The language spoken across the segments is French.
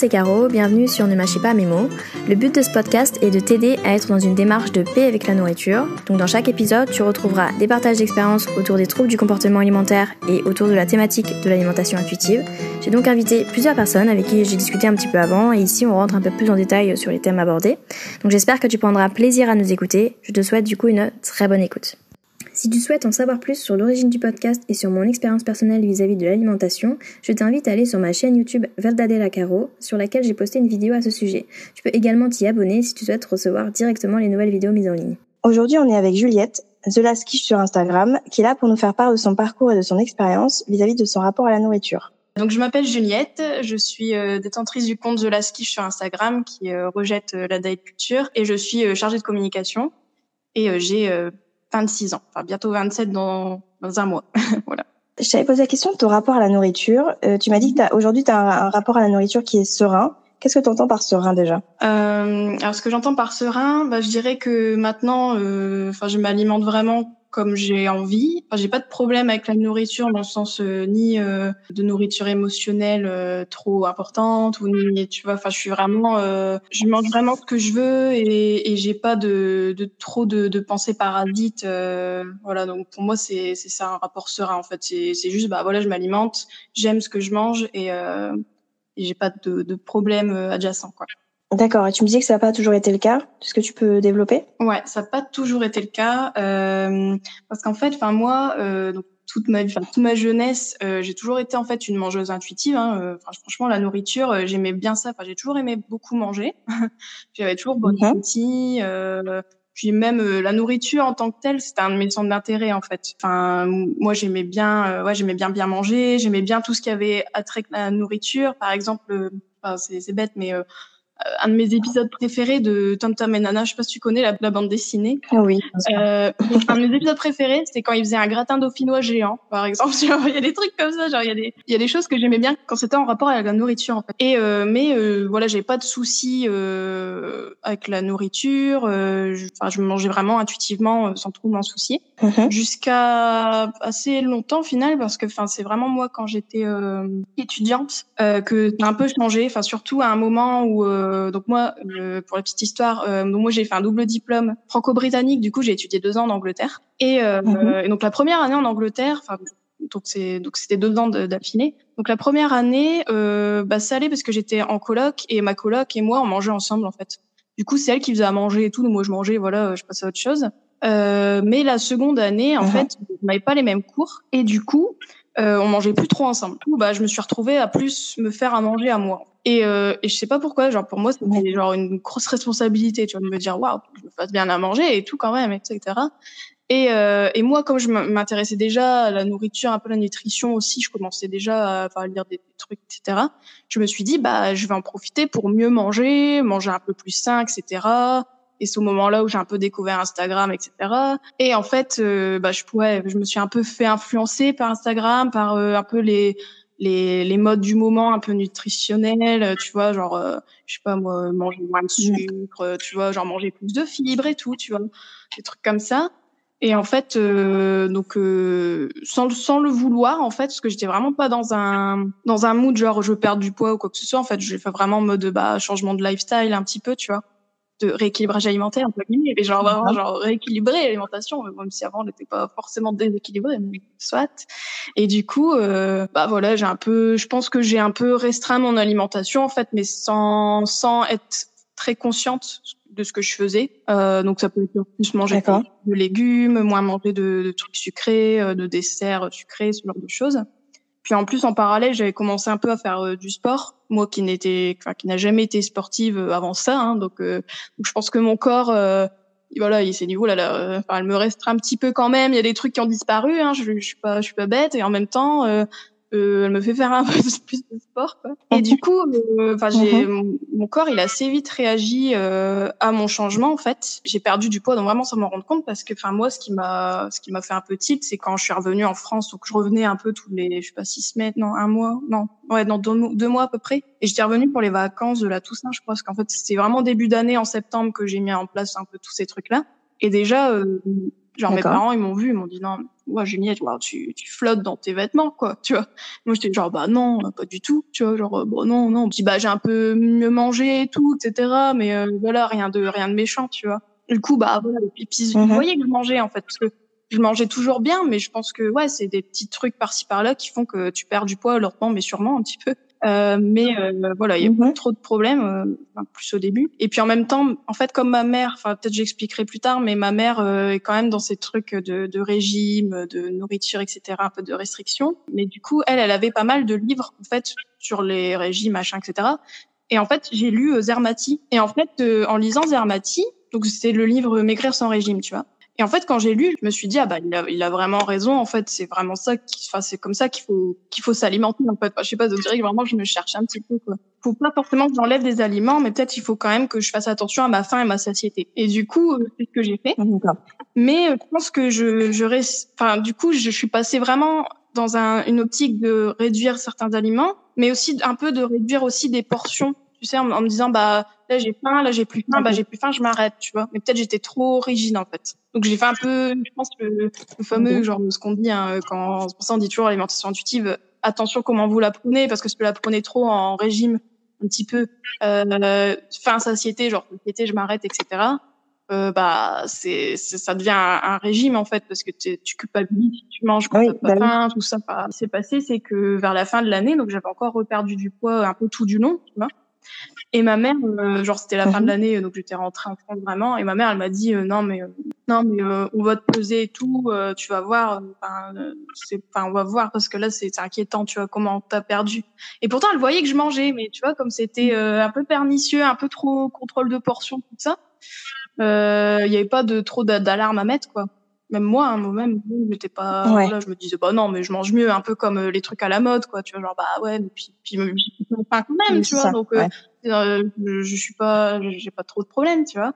C'est Caro, bienvenue sur Ne mâchez pas mes mots. Le but de ce podcast est de t'aider à être dans une démarche de paix avec la nourriture. Donc dans chaque épisode, tu retrouveras des partages d'expériences autour des troubles du comportement alimentaire et autour de la thématique de l'alimentation intuitive. J'ai donc invité plusieurs personnes avec qui j'ai discuté un petit peu avant et ici on rentre un peu plus en détail sur les thèmes abordés. Donc j'espère que tu prendras plaisir à nous écouter. Je te souhaite du coup une très bonne écoute. Si tu souhaites en savoir plus sur l'origine du podcast et sur mon expérience personnelle vis-à-vis de l'alimentation, je t'invite à aller sur ma chaîne YouTube Verdadella Caro, sur laquelle j'ai posté une vidéo à ce sujet. Tu peux également t'y abonner si tu souhaites recevoir directement les nouvelles vidéos mises en ligne. Aujourd'hui, on est avec Juliette, The Last sur Instagram, qui est là pour nous faire part de son parcours et de son expérience vis-à-vis de son rapport à la nourriture. Donc je m'appelle Juliette, je suis euh, détentrice du compte The Last sur Instagram qui euh, rejette euh, la diet culture et je suis chargée de communication et j'ai 26 ans, enfin bientôt 27 dans, dans un mois. voilà. Je t'avais posé la question de ton rapport à la nourriture. Euh, tu m'as dit que aujourd'hui tu as un, un, rapport à la nourriture qui est serein. Qu'est-ce que tu entends par serein déjà? Euh, Alors ce que j'entends par serein, bah, je dirais que maintenant, euh, enfin je m'alimente vraiment comme j'ai envie. Enfin, j'ai pas de problème avec la nourriture dans le sens euh, ni euh, de nourriture émotionnelle euh, trop importante ou ni tu vois. Enfin, je suis vraiment, je mange vraiment ce que je veux et, et j'ai pas de, de trop de, de pensées parasites. voilà, donc pour moi c'est c'est ça un rapport serein en fait. C'est juste bah voilà, je m'alimente, j'aime ce que je mange et, et j'ai pas de, de problème adjacent quoi. D'accord. Et tu me disais que ça n'a pas toujours été le cas. Est-ce que tu peux développer? Ouais, ça n'a pas toujours été le cas euh, parce qu'en fait, enfin moi, euh, donc toute ma vie, toute ma jeunesse, euh, j'ai toujours été en fait une mangeuse intuitive. Hein. Euh, franchement, la nourriture, euh, j'aimais bien ça. Enfin, j'ai toujours aimé beaucoup manger. J'avais toujours bon mhm. appétit. Euh, puis même la nourriture en tant que telle, c'était un de mes centres d'intérêt en fait. Enfin, moi j'aimais bien, ouais, j'aimais bien bien manger. J'aimais bien tout ce qui avait attrait à la nourriture. Par exemple, enfin, c'est bête, mais un de mes épisodes préférés de Tom Tom et Nana. Je sais pas si tu connais la, bande dessinée. Ah oui. Euh, un de mes épisodes préférés, c'était quand il faisait un gratin dauphinois géant, par exemple. il y a des trucs comme ça, genre il y a des, il y a des choses que j'aimais bien quand c'était en rapport avec la nourriture. En fait. Et euh, mais euh, voilà, j'ai pas de soucis euh, avec la nourriture. Euh, enfin, je, mangeais vraiment intuitivement euh, sans trop m'en soucier, mm-hmm. jusqu'à assez longtemps au final, parce que enfin c'est vraiment moi quand j'étais étudiante que ça a un peu changé. Enfin surtout à un moment où euh, donc moi, pour la petite histoire, euh, donc moi j'ai fait un double diplôme franco-britannique. Du coup, j'ai étudié deux ans en Angleterre. Et, euh, mhm. et, donc la première année en Angleterre, enfin donc c'est donc c'était deux ans d'affilée. Donc la première année, euh, bah ça allait parce que j'étais en coloc et ma coloc et moi on mangeait ensemble en fait. Du coup c'est elle qui faisait à manger et tout, donc moi je mangeais, voilà, je passais à autre chose. Euh, mais la seconde année, en mhm. fait, on n'avait pas les mêmes cours et du coup, euh, on mangeait plus trop ensemble. Du coup, bah, je me suis retrouvée à plus me faire à manger à moi. Et, euh, et je sais pas pourquoi, genre pour moi c'était genre une grosse responsabilité, tu vois, de me dire waouh, je me fasse bien à manger et tout quand même, etc. Et, euh, et moi, comme je m'intéressais déjà à la nourriture, un peu la nutrition aussi, je commençais déjà à, lire des, trucs, etc. Je me suis dit bah je vais en profiter pour mieux manger, manger un peu plus sain, etc. Et c'est au moment-là où j'ai un peu découvert Instagram, etc. Et en fait, euh, bah, je pourrais, je me suis un peu fait influencer par Instagram, par euh, un peu les les, les modes du moment un peu nutritionnels, tu vois, genre, euh, je sais pas moi, manger moins de mmh. sucre, tu vois, genre manger plus de fibres et tout, tu vois, des trucs comme ça. Et en fait, euh, donc sans, sans le vouloir, en fait, parce que j'étais vraiment pas dans un dans un mood genre je perdre du poids ou quoi que ce soit. En fait, je fait vraiment en mode bah changement de lifestyle un petit peu, tu vois de rééquilibrage alimentaire entre guillemets mais genre vraiment genre rééquilibrer l'alimentation même si avant on n'était pas forcément déséquilibré mais soit. Et du coup euh, bah voilà j'ai un peu je pense que j'ai un peu restreint mon alimentation en fait mais sans sans être très consciente de ce que je faisais. Euh, donc ça peut être plus manger de légumes moins manger de, de trucs sucrés euh, de desserts sucrés ce genre de choses puis en plus, en parallèle, j'avais commencé un peu à faire euh, du sport. Moi, qui n'était, enfin, qui n'a jamais été sportive euh, avant ça, hein, donc, euh, je pense que mon corps, voilà, il s'est dit, oh là là, elle me restera un petit peu quand même. Il y a des trucs qui ont disparu. Hein, je, je suis pas, je suis pas bête. Et en même temps, euh, elle me fait faire un peu plus de sport quoi. Et du coup euh, enfin j'ai mhm. mon corps il a assez vite réagi euh, à mon changement en fait. J'ai perdu du poids donc vraiment sans m'en rendre compte parce que enfin moi ce qui m'a ce qui m'a fait un peu tilt c'est quand je suis revenue en France donc je revenais un peu tous les je sais pas six semaines non un mois non ouais dans deux, mois à peu près et j'étais revenue pour les vacances de la Toussaint je crois parce qu'en fait c'était vraiment début d'année en septembre que j'ai mis en place un peu tous ces trucs là et déjà Genre mes parents, ils m'ont vu, ils m'ont dit non, moi Juliette, tu, tu flottes dans tes vêtements, quoi, tu vois. Moi j'étais genre bah non, pas du tout, tu vois, genre bon non non. Dis bah j'ai un peu mieux mangé et tout, etc. Mais euh, voilà, rien de rien de méchant, tu vois. Du coup bah voilà, et puis vous voyez que je mangeais en fait, parce que je mangeais toujours bien, mais je pense que ouais, c'est des petits trucs par-ci par-là qui font que tu perds du poids lentement, mais sûrement un petit peu. Euh, mais euh, voilà, il y a pas trop de problèmes, euh, plus au début. Et puis en même temps, en fait, comme ma mère, enfin peut-être j'expliquerai plus tard, mais ma mère euh, est quand même dans ces trucs de, de régime, de nourriture, etc., un peu de restrictions. Mais du coup, elle, elle avait pas mal de livres en fait sur les régimes, machin, etc. Et en fait, j'ai lu Zermati. Et en fait, en lisant Zermati, donc c'est le livre Maigrir sans régime, tu vois. Et en fait, quand j'ai lu, je me suis dit ah bah il a, il a vraiment raison. En fait, c'est vraiment ça. Qui, enfin, c'est comme ça qu'il faut qu'il faut s'alimenter. En fait, je sais pas. Je dirais que vraiment je me cherche un petit peu. Quoi. Faut pas forcément que j'enlève des aliments, mais peut-être il faut quand même que je fasse attention à ma faim et ma satiété. Et du coup, euh, c'est ce que j'ai fait. Mais euh, je pense que je je reste. Enfin, du coup, je suis passée vraiment dans un, une optique de réduire certains aliments, mais aussi un peu de réduire aussi des portions tu sais, en, me disant, bah, là, j'ai faim, là, j'ai plus faim, bah, j'ai plus faim, je m'arrête, tu vois. Mais peut-être j'étais trop rigide, en fait. Donc, j'ai fait un peu, je pense, le, le fameux, genre, ce qu'on dit, hein, quand, c'est pour ça on dit toujours alimentation intuitive, attention comment vous la prenez, parce que si vous la prenez trop en régime, un petit peu, euh, faim, satiété, genre, satiété, je m'arrête, etc. Euh, bah c'est ça devient un, régime en fait parce que tu culpabilises tu manges quand t'as pas bah faim tout ça Ce qui s'est passé c'est que vers la fin de l'année donc j'avais encore reperdu du poids un peu tout du long tu vois et ma mère, euh, genre c'était la fin de mhm. l'année, donc j'étais rentrée en France vraiment. Et ma mère, elle m'a dit euh, non mais euh, non mais on va te peser et tout, tu vas voir. Enfin, on va voir parce que là c'est, inquiétant, tu vois comment t'as perdu. Et pourtant elle voyait que je mangeais, mais tu vois comme c'était mhm. un peu pernicieux, un peu trop contrôle de portion tout ça, il y avait pas de trop d'alarme à mettre quoi même moi hein, moi-même j'étais pas je me disais bah non mais je mange mieux un peu comme euh, les trucs à la mode quoi tu vois genre bah ouais mais puis puis enfin quand même tu vois donc euh, euh, je, je, suis pas j'ai pas trop de problèmes tu vois.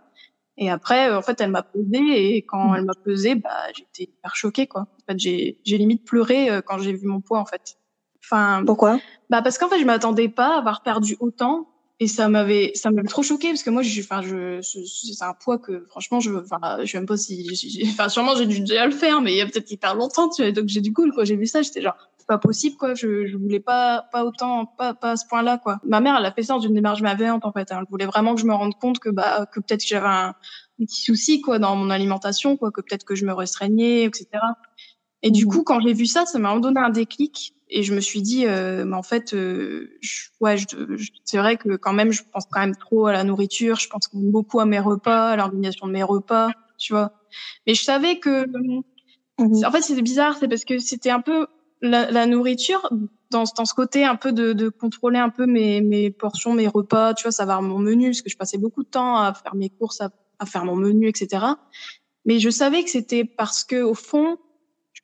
Et après en fait elle m'a pesé et quand mmh. elle m'a pesé bah j'étais hyper choquée quoi. En fait j'ai j'ai limite pleuré quand j'ai vu mon poids en fait. Enfin pourquoi? bah parce qu'en fait je m'attendais pas à avoir perdu autant et ça m'avait ça m'avait trop choqué parce que moi je enfin je c'est un poids que franchement je enfin je sais même pas si enfin sûrement j'ai dû déjà le faire mais il y a peut-être hyper longtemps tu vois donc j'ai du coup quoi. J'ai vu ça j'étais genre c'est pas possible quoi. Je je voulais pas pas autant pas pas à ce point là quoi. Ma mère elle a fait ça dans une démarche bienveillante en fait elle voulait vraiment que je me rende compte que bah que peut-être que j'avais un, petit souci quoi dans mon alimentation quoi que peut-être que je me restreignais etc et du mmh. coup quand j'ai vu ça ça m'a donné un déclic et je me suis dit, euh, mais en fait, euh, je, ouais, je, c'est vrai que quand même, je pense quand même trop à la nourriture. Je pense beaucoup à mes repas, à l'organisation de mes repas, tu vois. Mais je savais que, mmh en fait, c'était bizarre, c'est parce que c'était un peu la, la nourriture dans, dans, ce côté un peu de, de contrôler un peu mes, mes portions, mes repas, tu vois, savoir mon menu, parce que je passais beaucoup de temps à faire mes courses, à, à faire mon menu, etc. Mais je savais que c'était parce que au fond,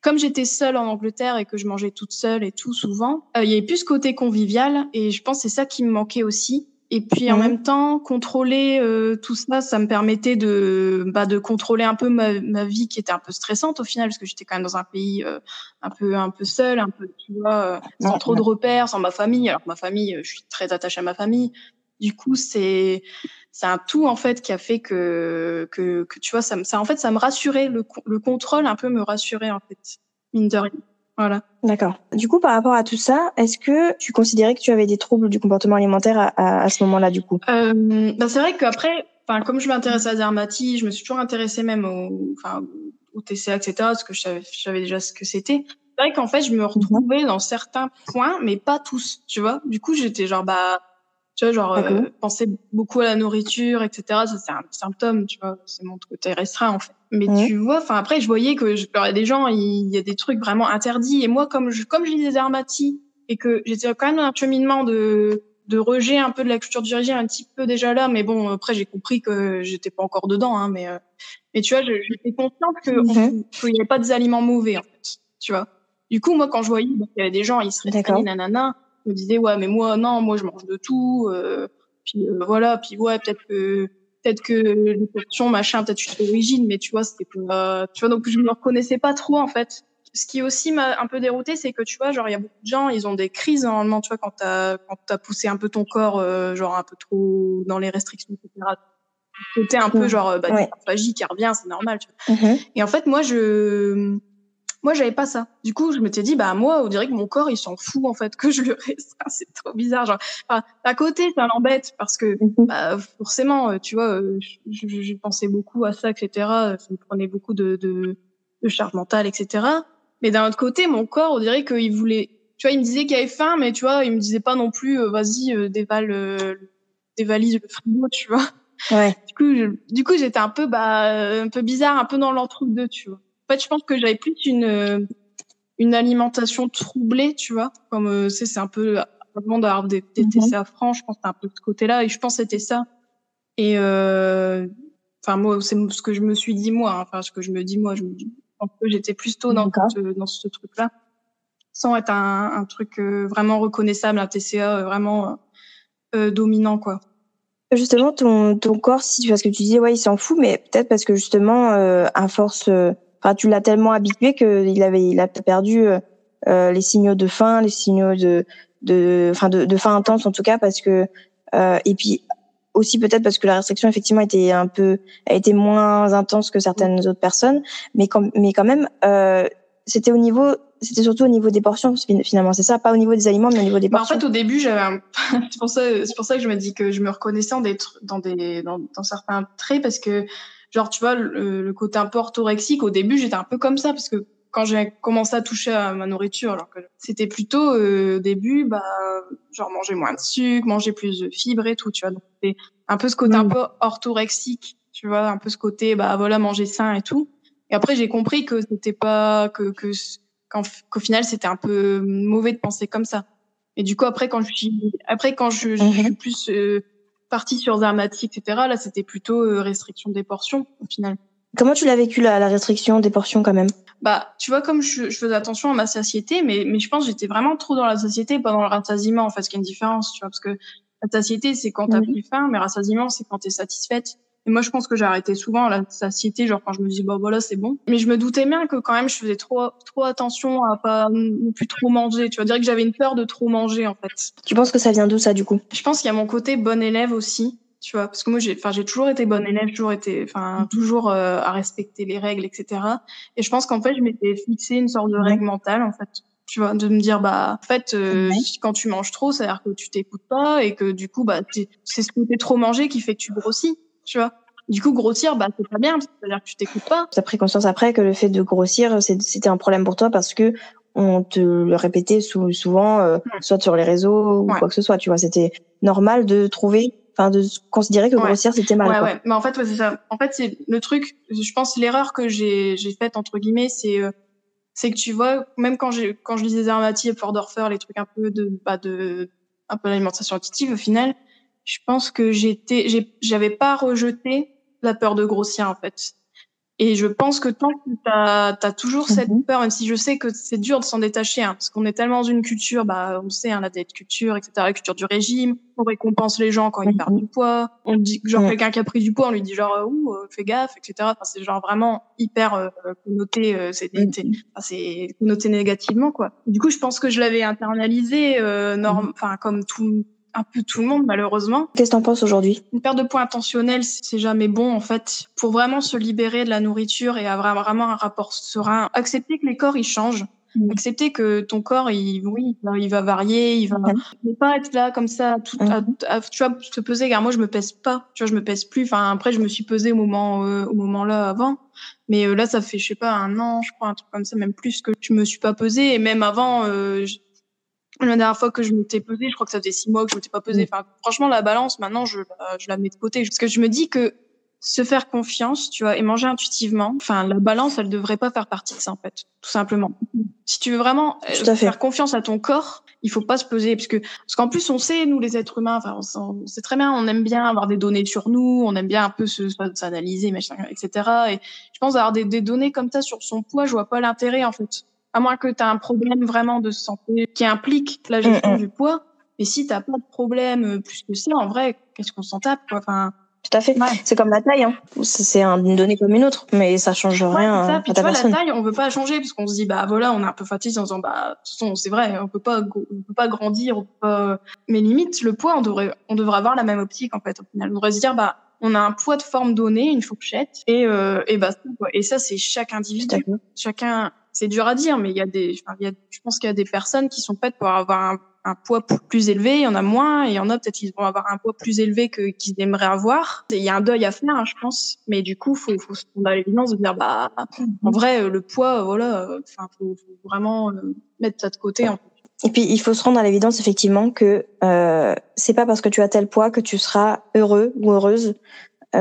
comme j'étais seule en Angleterre et que je mangeais toute seule et tout souvent, euh, il y avait plus ce côté convivial et je pense que c'est ça qui me manquait aussi. Et puis en même temps, contrôler euh, tout ça, ça me permettait de bah, de contrôler un peu ma, ma, vie qui était un peu stressante au final parce que j'étais quand même dans un pays euh, un peu un peu seul, un peu tu vois, sans trop de repères, sans ma famille. Alors ma famille, je suis très attachée à ma famille. Du coup, c'est c'est un tout en fait qui a fait que que, que tu vois ça, ça en fait ça me rassurait le, le contrôle un peu me rassurait en fait mine de rien. Voilà. D'accord. Du coup, par rapport à tout ça, est-ce que tu considérais que tu avais des troubles du comportement alimentaire à, à, ce moment-là, du coup? Euh, bah C'est vrai qu'après, enfin, comme je m'intéressais à Zermati, je me suis toujours intéressée même au, enfin, au TCA, etc., parce que je savais, je savais déjà ce que c'était. C'est vrai qu'en fait, je me mhm. retrouvais dans certains points, mais pas tous, tu vois. Du coup, j'étais genre, bah, tu vois, genre, euh, penser beaucoup à la nourriture, etc. Ça, c'est un symptôme, tu vois. C'est mon côté restreint, en fait. Mais tu vois, enfin, après, je voyais que je pleurais des gens, il y a des trucs vraiment interdits. Et moi, comme je, comme je lisais Armati et que j'étais quand même dans un cheminement de, de rejet un peu de la culture du régime, un petit peu déjà là. Mais bon, après, j'ai compris que j'étais pas encore dedans, hein. Mais, euh, mais tu vois, j'étais consciente qu'il n'y avait pas des aliments mauvais, en fait. Tu vois. Du coup, moi, quand je voyais qu'il y avait des gens, ils se restreignaient, nanana, me disais ouais mais moi non moi je mange de tout euh, puis euh, voilà puis ouais peut-être que peut-être que les portions machin peut-être je suis mais tu vois c'était pas tu vois donc je me reconnaissais pas trop en fait ce qui aussi m'a un peu dérouté c'est que tu vois genre il y a beaucoup de gens ils ont des crises normalement tu vois quand t'as quand t'as poussé un peu ton corps euh, genre un peu trop dans les restrictions etc côté un peu genre bah, Ouais. qui revient, c'est normal. Tu vois. Mhm. Et en fait, moi, je, moi, j'avais pas ça. Du coup, je m'étais dit, bah moi, on dirait que mon corps, il s'en fout en fait que je le restreins. C'est trop bizarre. Genre, enfin, à côté, ça l'embête parce que Mhm. bah, forcément, euh, tu vois, euh, je, je, je pensais beaucoup à ça, etc. Ça me prenait beaucoup de, de, de charge mentale, etc. Mais d'un autre côté, mon corps, on dirait qu'il voulait, tu vois, il me disait qu'il avait faim, mais tu vois, il me disait pas non plus, euh, vas-y, euh, dévale, euh, dévalise le frigo, tu vois. Ouais. Du coup, je- du coup, j'étais un peu, bah, un peu bizarre, un peu dans l'entre-deux, tu vois. Fait, je pense que j'avais plus une, euh, une alimentation troublée, tu vois. Comme, euh, c'est, c'est un peu, avant d'avoir des, des Mhm. TCA francs, je pense que c'était un peu de ce côté-là, et je pense que c'était ça. Et, euh, enfin, moi, c'est ce que je me suis dit, moi, hein. enfin, ce que je me dis, moi, je me dis, j'étais plus tôt dans, ce- dans ce truc-là. Sans être un, un truc euh, vraiment reconnaissable, un TCA euh, vraiment euh, euh, dominant, quoi. Justement, ton, ton corps, si parce que tu disais ouais, il s'en fout, mais peut-être parce que justement, euh, à force, euh, enfin, tu l'as tellement habitué que il avait, il a perdu euh, euh, les signaux de faim, les signaux de, de, enfin, de, de faim intense en tout cas, parce que euh, et puis aussi peut-être parce que la restriction effectivement était un peu, a été moins intense que certaines autres personnes, mais quand, mais quand même, euh, c'était au niveau, c'était surtout au niveau des portions fin- finalement, c'est ça, pas au niveau des aliments, mais au niveau des Bah, en portions. fait, au début, j'avais un... c'est pour ça, c'est pour ça que je me dis que je me reconnaissais en des dans des, dans, dans certains traits parce que, genre, tu vois, le, le côté un peu orthorexique, au début, j'étais un peu comme ça parce que quand j'ai commencé à toucher à ma nourriture, alors que c'était plutôt, euh, au début, bah, genre, manger moins de sucre, manger plus de fibres et tout, tu vois. Donc, c'était un peu ce côté un Mm. peu orthorexique, tu vois, un peu ce côté, bah, voilà, manger sain et tout. Et après, j'ai compris que c'était pas, que, que, qu'au final, c'était un peu mauvais de penser comme ça. Et du coup, après, quand je suis, après, quand je, je Mhm. suis plus euh, partie sur Zermati, etc., là, c'était plutôt euh, restriction des portions, au final. Comment tu l'as vécu la, la restriction des portions quand même? Bah, tu vois, comme je, je faisais attention à ma satiété, mais, mais je pense que j'étais vraiment trop dans la satiété, pas dans le rassasiement, en fait, ce qui est une différence, tu vois, parce que la satiété, c'est quand t'as plus faim, mais rassasiement, c'est quand t'es satisfaite. Et moi, je pense que j'ai arrêté souvent la satiété, genre quand je me dis, bah voilà, c'est bon. Mais je me doutais bien que quand même, je faisais trop, trop attention à pas non plus trop manger. Tu vois, dire que j'avais une peur de trop manger, en fait. Tu penses que ça vient d'où ça du coup? Je pense qu'il y a mon côté bon élève aussi, tu vois, parce que moi j'ai, enfin j'ai toujours été bonne élève, toujours été, enfin toujours euh, à respecter les règles, etc. Et je pense qu'en fait je m'étais fixé une sorte de règle mentale en fait, tu vois, de me dire bah en fait euh, Ouais. quand tu manges trop, ça veut dire que tu t'écoutes pas et que du coup bah c'est ce que t'es trop mangé qui fait que tu grossis, tu vois. Du coup grossir bah c'est pas bien, parce que tu t'écoutes pas. Tu as pris conscience après que le fait de grossir, c'était un problème pour toi parce que on te le répétait sou- souvent, euh, soit sur les réseaux ou Ouais. quoi que ce soit. Tu vois, c'était normal de trouver, enfin de considérer que Ouais. grossir c'était mal. Ouais, quoi. ouais. Mais en fait, ouais, c'est ça. En fait, c'est le truc. Je pense l'erreur que j'ai faite entre guillemets, c'est euh, c'est que tu vois, même quand quand je lisais Zermati et Fordorfer, les trucs un peu de bah de un peu l'alimentation intuitive, au final, je pense que j'étais j'avais pas rejeté la peur de grossir en fait. Et je pense que tant que t'as as toujours cette Mhm. peur, même si je sais que c'est dur de s'en détacher, hein, parce qu'on est tellement dans une culture, bah on sait, hein, la dette culture, etc., la culture du régime, on récompense les gens quand ils Mhm. perdent du poids, on dit genre Mhm. quelqu'un qui a pris du poids, on lui dit genre euh, ouh euh, fais gaffe, etc. Enfin, c'est genre vraiment hyper euh, connoté, euh, c'est Mhm. c'est- enfin, connoté négativement quoi. Du coup, je pense que je l'avais internalisé, euh, norme, enfin comme tout un peu tout le monde malheureusement. Qu'est-ce que t'en penses aujourd'hui? Une perte de poids intentionnelle, c'est jamais bon en fait. Pour vraiment se libérer de la nourriture et avoir vraiment un rapport serein, accepter que les corps ils changent, Mhm. accepter que ton corps il oui il va varier, il va ne pas être là comme ça tout à- à- tu vois se peser car moi je me pèse pas, tu vois je me pèse plus. Enfin après je me suis pesée au moment euh, au moment là avant, mais euh, là ça fait je sais pas un an je crois un truc comme ça même plus que je me suis pas pesée. Et même avant euh, la dernière fois que je m'étais pesée, je crois que ça faisait six mois que je m'étais pas pesée. Enfin, franchement, la balance, maintenant, je, la- je la mets de côté. Parce que je me dis que se faire confiance, tu vois, et manger intuitivement, enfin, la balance, elle devrait pas faire partie de ça, en fait. Tout simplement. Si tu veux vraiment euh, faire confiance à ton corps, il faut pas se peser. Parce que, parce qu'en plus, on sait, nous, les êtres humains, enfin, on, sait- on sait très bien, on aime bien avoir des données sur nous, on aime bien un peu se, s'analyser, machin, etc. Et je pense avoir des, des données comme ça sur son poids, je vois pas l'intérêt, en fait. À moins que tu as un problème vraiment de santé qui implique la gestion Mm, mm. du poids. Mais si t'as pas de problème euh, plus que ça, en vrai, qu'est-ce qu'on s'en tape, quoi? Enfin, Tout à fait. Ouais. C'est comme la taille, hein. C'est c'est un- une donnée comme une autre, mais ça change Ouais, rien ça. à Puis ta tu vois, personne. la taille, on veut pas changer parce qu'on se dit, bah voilà, on est un peu fatigué en disant, bah, de toute façon, c'est vrai, on peut pas, on peut pas grandir, on peut pas... Mais limite, le poids, on devrait, on devrait avoir la même optique, en fait, au final. On devrait se dire, bah, on a un poids de forme donné, une fourchette, et euh, et bah et ça c'est chaque individu, chacun. C'est dur à dire, mais il y a des, enfin, il y a, je pense qu'il y a des personnes qui sont faites pour avoir un, un poids plus élevé, il y en a moins, et il y en a peut-être qui vont avoir un poids plus élevé que qu'ils aimeraient avoir. Il y a un deuil à faire, hein, je pense, mais du coup, faut faut se rendre à l'évidence de dire bah en vrai le poids, voilà, enfin faut, faut vraiment mettre ça de côté. En fait. Et puis il faut se rendre à l'évidence effectivement que euh, c'est pas parce que tu as tel poids que tu seras heureux ou heureuse euh,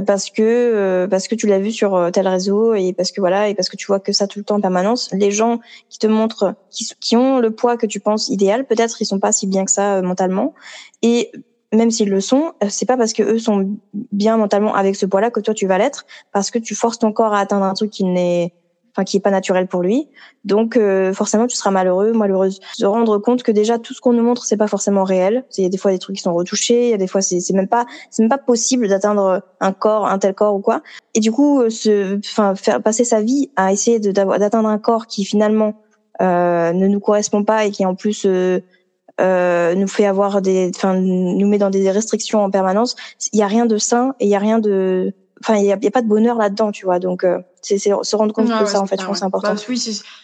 parce que euh, parce que tu l'as vu sur euh, tel réseau et parce que voilà et parce que tu vois que ça tout le temps en permanence. Les gens qui te montrent qui, qui ont le poids que tu penses idéal, peut-être ils sont pas si bien que ça mentalement et même s'ils le sont, c'est pas parce que eux sont bien mentalement avec ce poids-là que toi tu vas l'être, parce que tu forces ton corps à atteindre un truc qui n'est enfin qui est pas naturel pour lui. Donc euh, forcément tu seras malheureux, malheureuse. Se rendre compte que déjà tout ce qu'on nous montre c'est pas forcément réel. Il y a des fois des trucs qui sont retouchés, il y a des fois c'est même pas c'est même pas possible d'atteindre un corps, un tel corps ou quoi. Et du coup euh, se enfin faire passer sa vie à essayer d'atteindre un corps qui finalement euh, ne nous correspond pas et qui en plus euh, euh, nous fait avoir des, enfin, nous met dans des restrictions en permanence. Il y a rien de sain et il y a rien de, enfin, il y a, y a, pas de bonheur là-dedans, tu vois. Donc, euh, c'est se rendre compte de ça en fait, je pense c'est important. Bah, oui,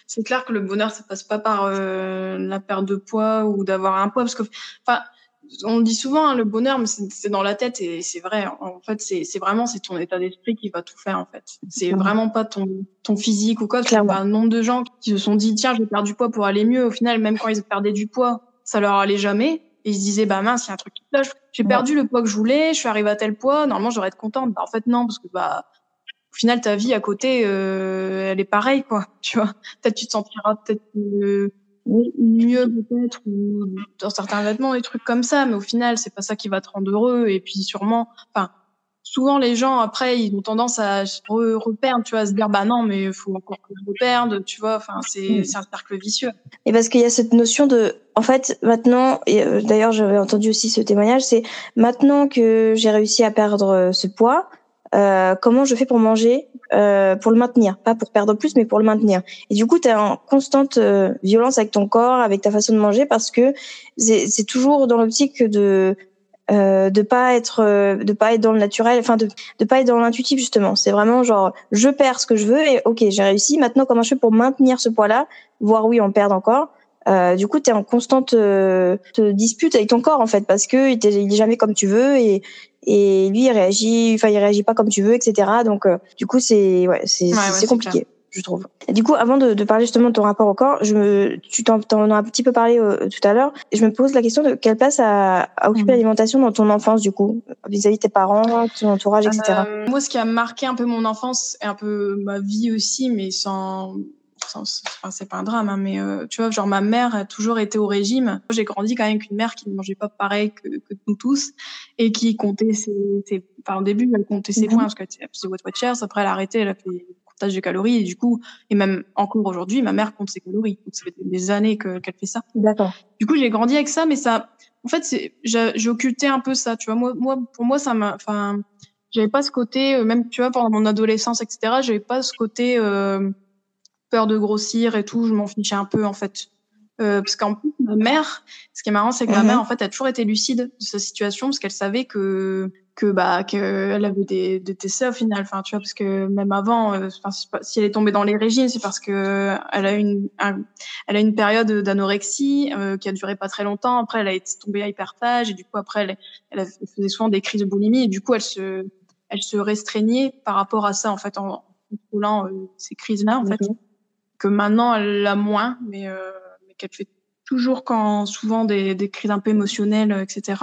c'est clair que le bonheur ça passe pas par euh, la perte de poids ou d'avoir un poids parce que enfin on dit souvent hein, le bonheur mais c'est dans la tête et c'est vrai en fait c'est vraiment c'est ton état d'esprit qui va tout faire en fait. C'est vraiment pas ton ton physique ou quoi, il y a un nombre de gens qui se sont dit tiens, je vais perdre du poids pour aller mieux au final même quand ils perdaient du poids, ça leur allait jamais et ils se disaient bah mince, il y a un truc qui cloche. J'ai perdu le poids que je voulais, je suis arrivée à tel poids, normalement j'aurais être contente. Bah en fait non parce que bah au final, ta vie à côté, euh, elle est pareille, quoi. Tu vois, peut-être tu te sentiras peut-être euh, mieux peut-être ou dans certains vêtements, des trucs comme ça, mais au final, c'est pas ça qui va te rendre heureux. Et puis sûrement, enfin, souvent les gens après, ils ont tendance à reperdre, tu vois, à se dire bah non, mais il faut encore que je reperde, tu vois. Enfin, c'est c'est un cercle vicieux. Et parce qu'il y a cette notion de, en fait, maintenant, et euh, d'ailleurs, j'avais entendu aussi ce témoignage, c'est maintenant que j'ai réussi à perdre ce poids euh, comment je fais pour manger, euh, pour le maintenir, pas pour perdre plus, mais pour le maintenir. Et du coup, tu es en constante euh, violence avec ton corps, avec ta façon de manger, parce que c'est toujours dans l'optique de euh, de pas être euh, de pas être dans le naturel, enfin de de pas être dans l'intuitif justement. C'est vraiment genre je perds ce que je veux et ok j'ai réussi. Maintenant comment je fais pour maintenir ce poids-là, voire oui on perd encore. Euh, du coup, tu es en constante euh, dispute avec ton corps en fait parce que il, il est jamais comme tu veux et et lui il réagit enfin il réagit pas comme tu veux etc donc euh, du coup c'est ouais c'est c'est compliqué je trouve et du coup avant de, de, parler justement de ton rapport au corps je me tu t'en en as un petit peu parlé euh, tout à l'heure je me pose la question de quelle place a, a occupé mhm. l'alimentation dans ton enfance du coup vis-à-vis de tes parents ton entourage etc euh, moi ce qui a marqué un peu mon enfance et un peu ma vie aussi mais sans enfin, c'est pas un drame, hein, mais euh, tu vois, genre ma mère a toujours été au régime. J'ai grandi quand même avec une mère qui ne mangeait pas pareil que, que nous tous et qui comptait ses, ses enfin au début elle comptait ses mhm. points parce qu'elle faisait What Watchers, après elle a arrêté, elle a fait comptage de calories et du coup et même encore aujourd'hui ma mère compte ses calories. Donc ça fait des années qu'elle fait ça. D'accord. Du coup j'ai grandi avec ça, mais ça, en fait c'est j'ai occulté un peu ça, tu vois. Moi, moi pour moi ça m'a, enfin j'avais pas ce côté, euh, même tu vois pendant mon adolescence etc. J'avais pas ce côté euh, peur de grossir et tout, je m'en fichais un peu en fait. Euh, parce qu'en plus ma mère, ce qui est marrant, c'est que ma mhm. mère en fait a toujours été lucide de sa situation parce qu'elle savait que que bah qu'elle avait des, des TCA au final. Enfin tu vois parce que même avant, euh, si elle est tombée dans les régimes, c'est parce que elle a une elle a une période d'anorexie euh, qui a duré pas très longtemps. Après elle a été tombée à hyperphage et du coup après elle, elle, faisait souvent des crises de boulimie et du coup elle se elle se restreignait par rapport à ça en fait en contrôlant euh, ces crises là en fait que maintenant elle l'a moins, mais, euh, mais qu'elle fait toujours quand souvent des, des crises un peu émotionnelles, etc.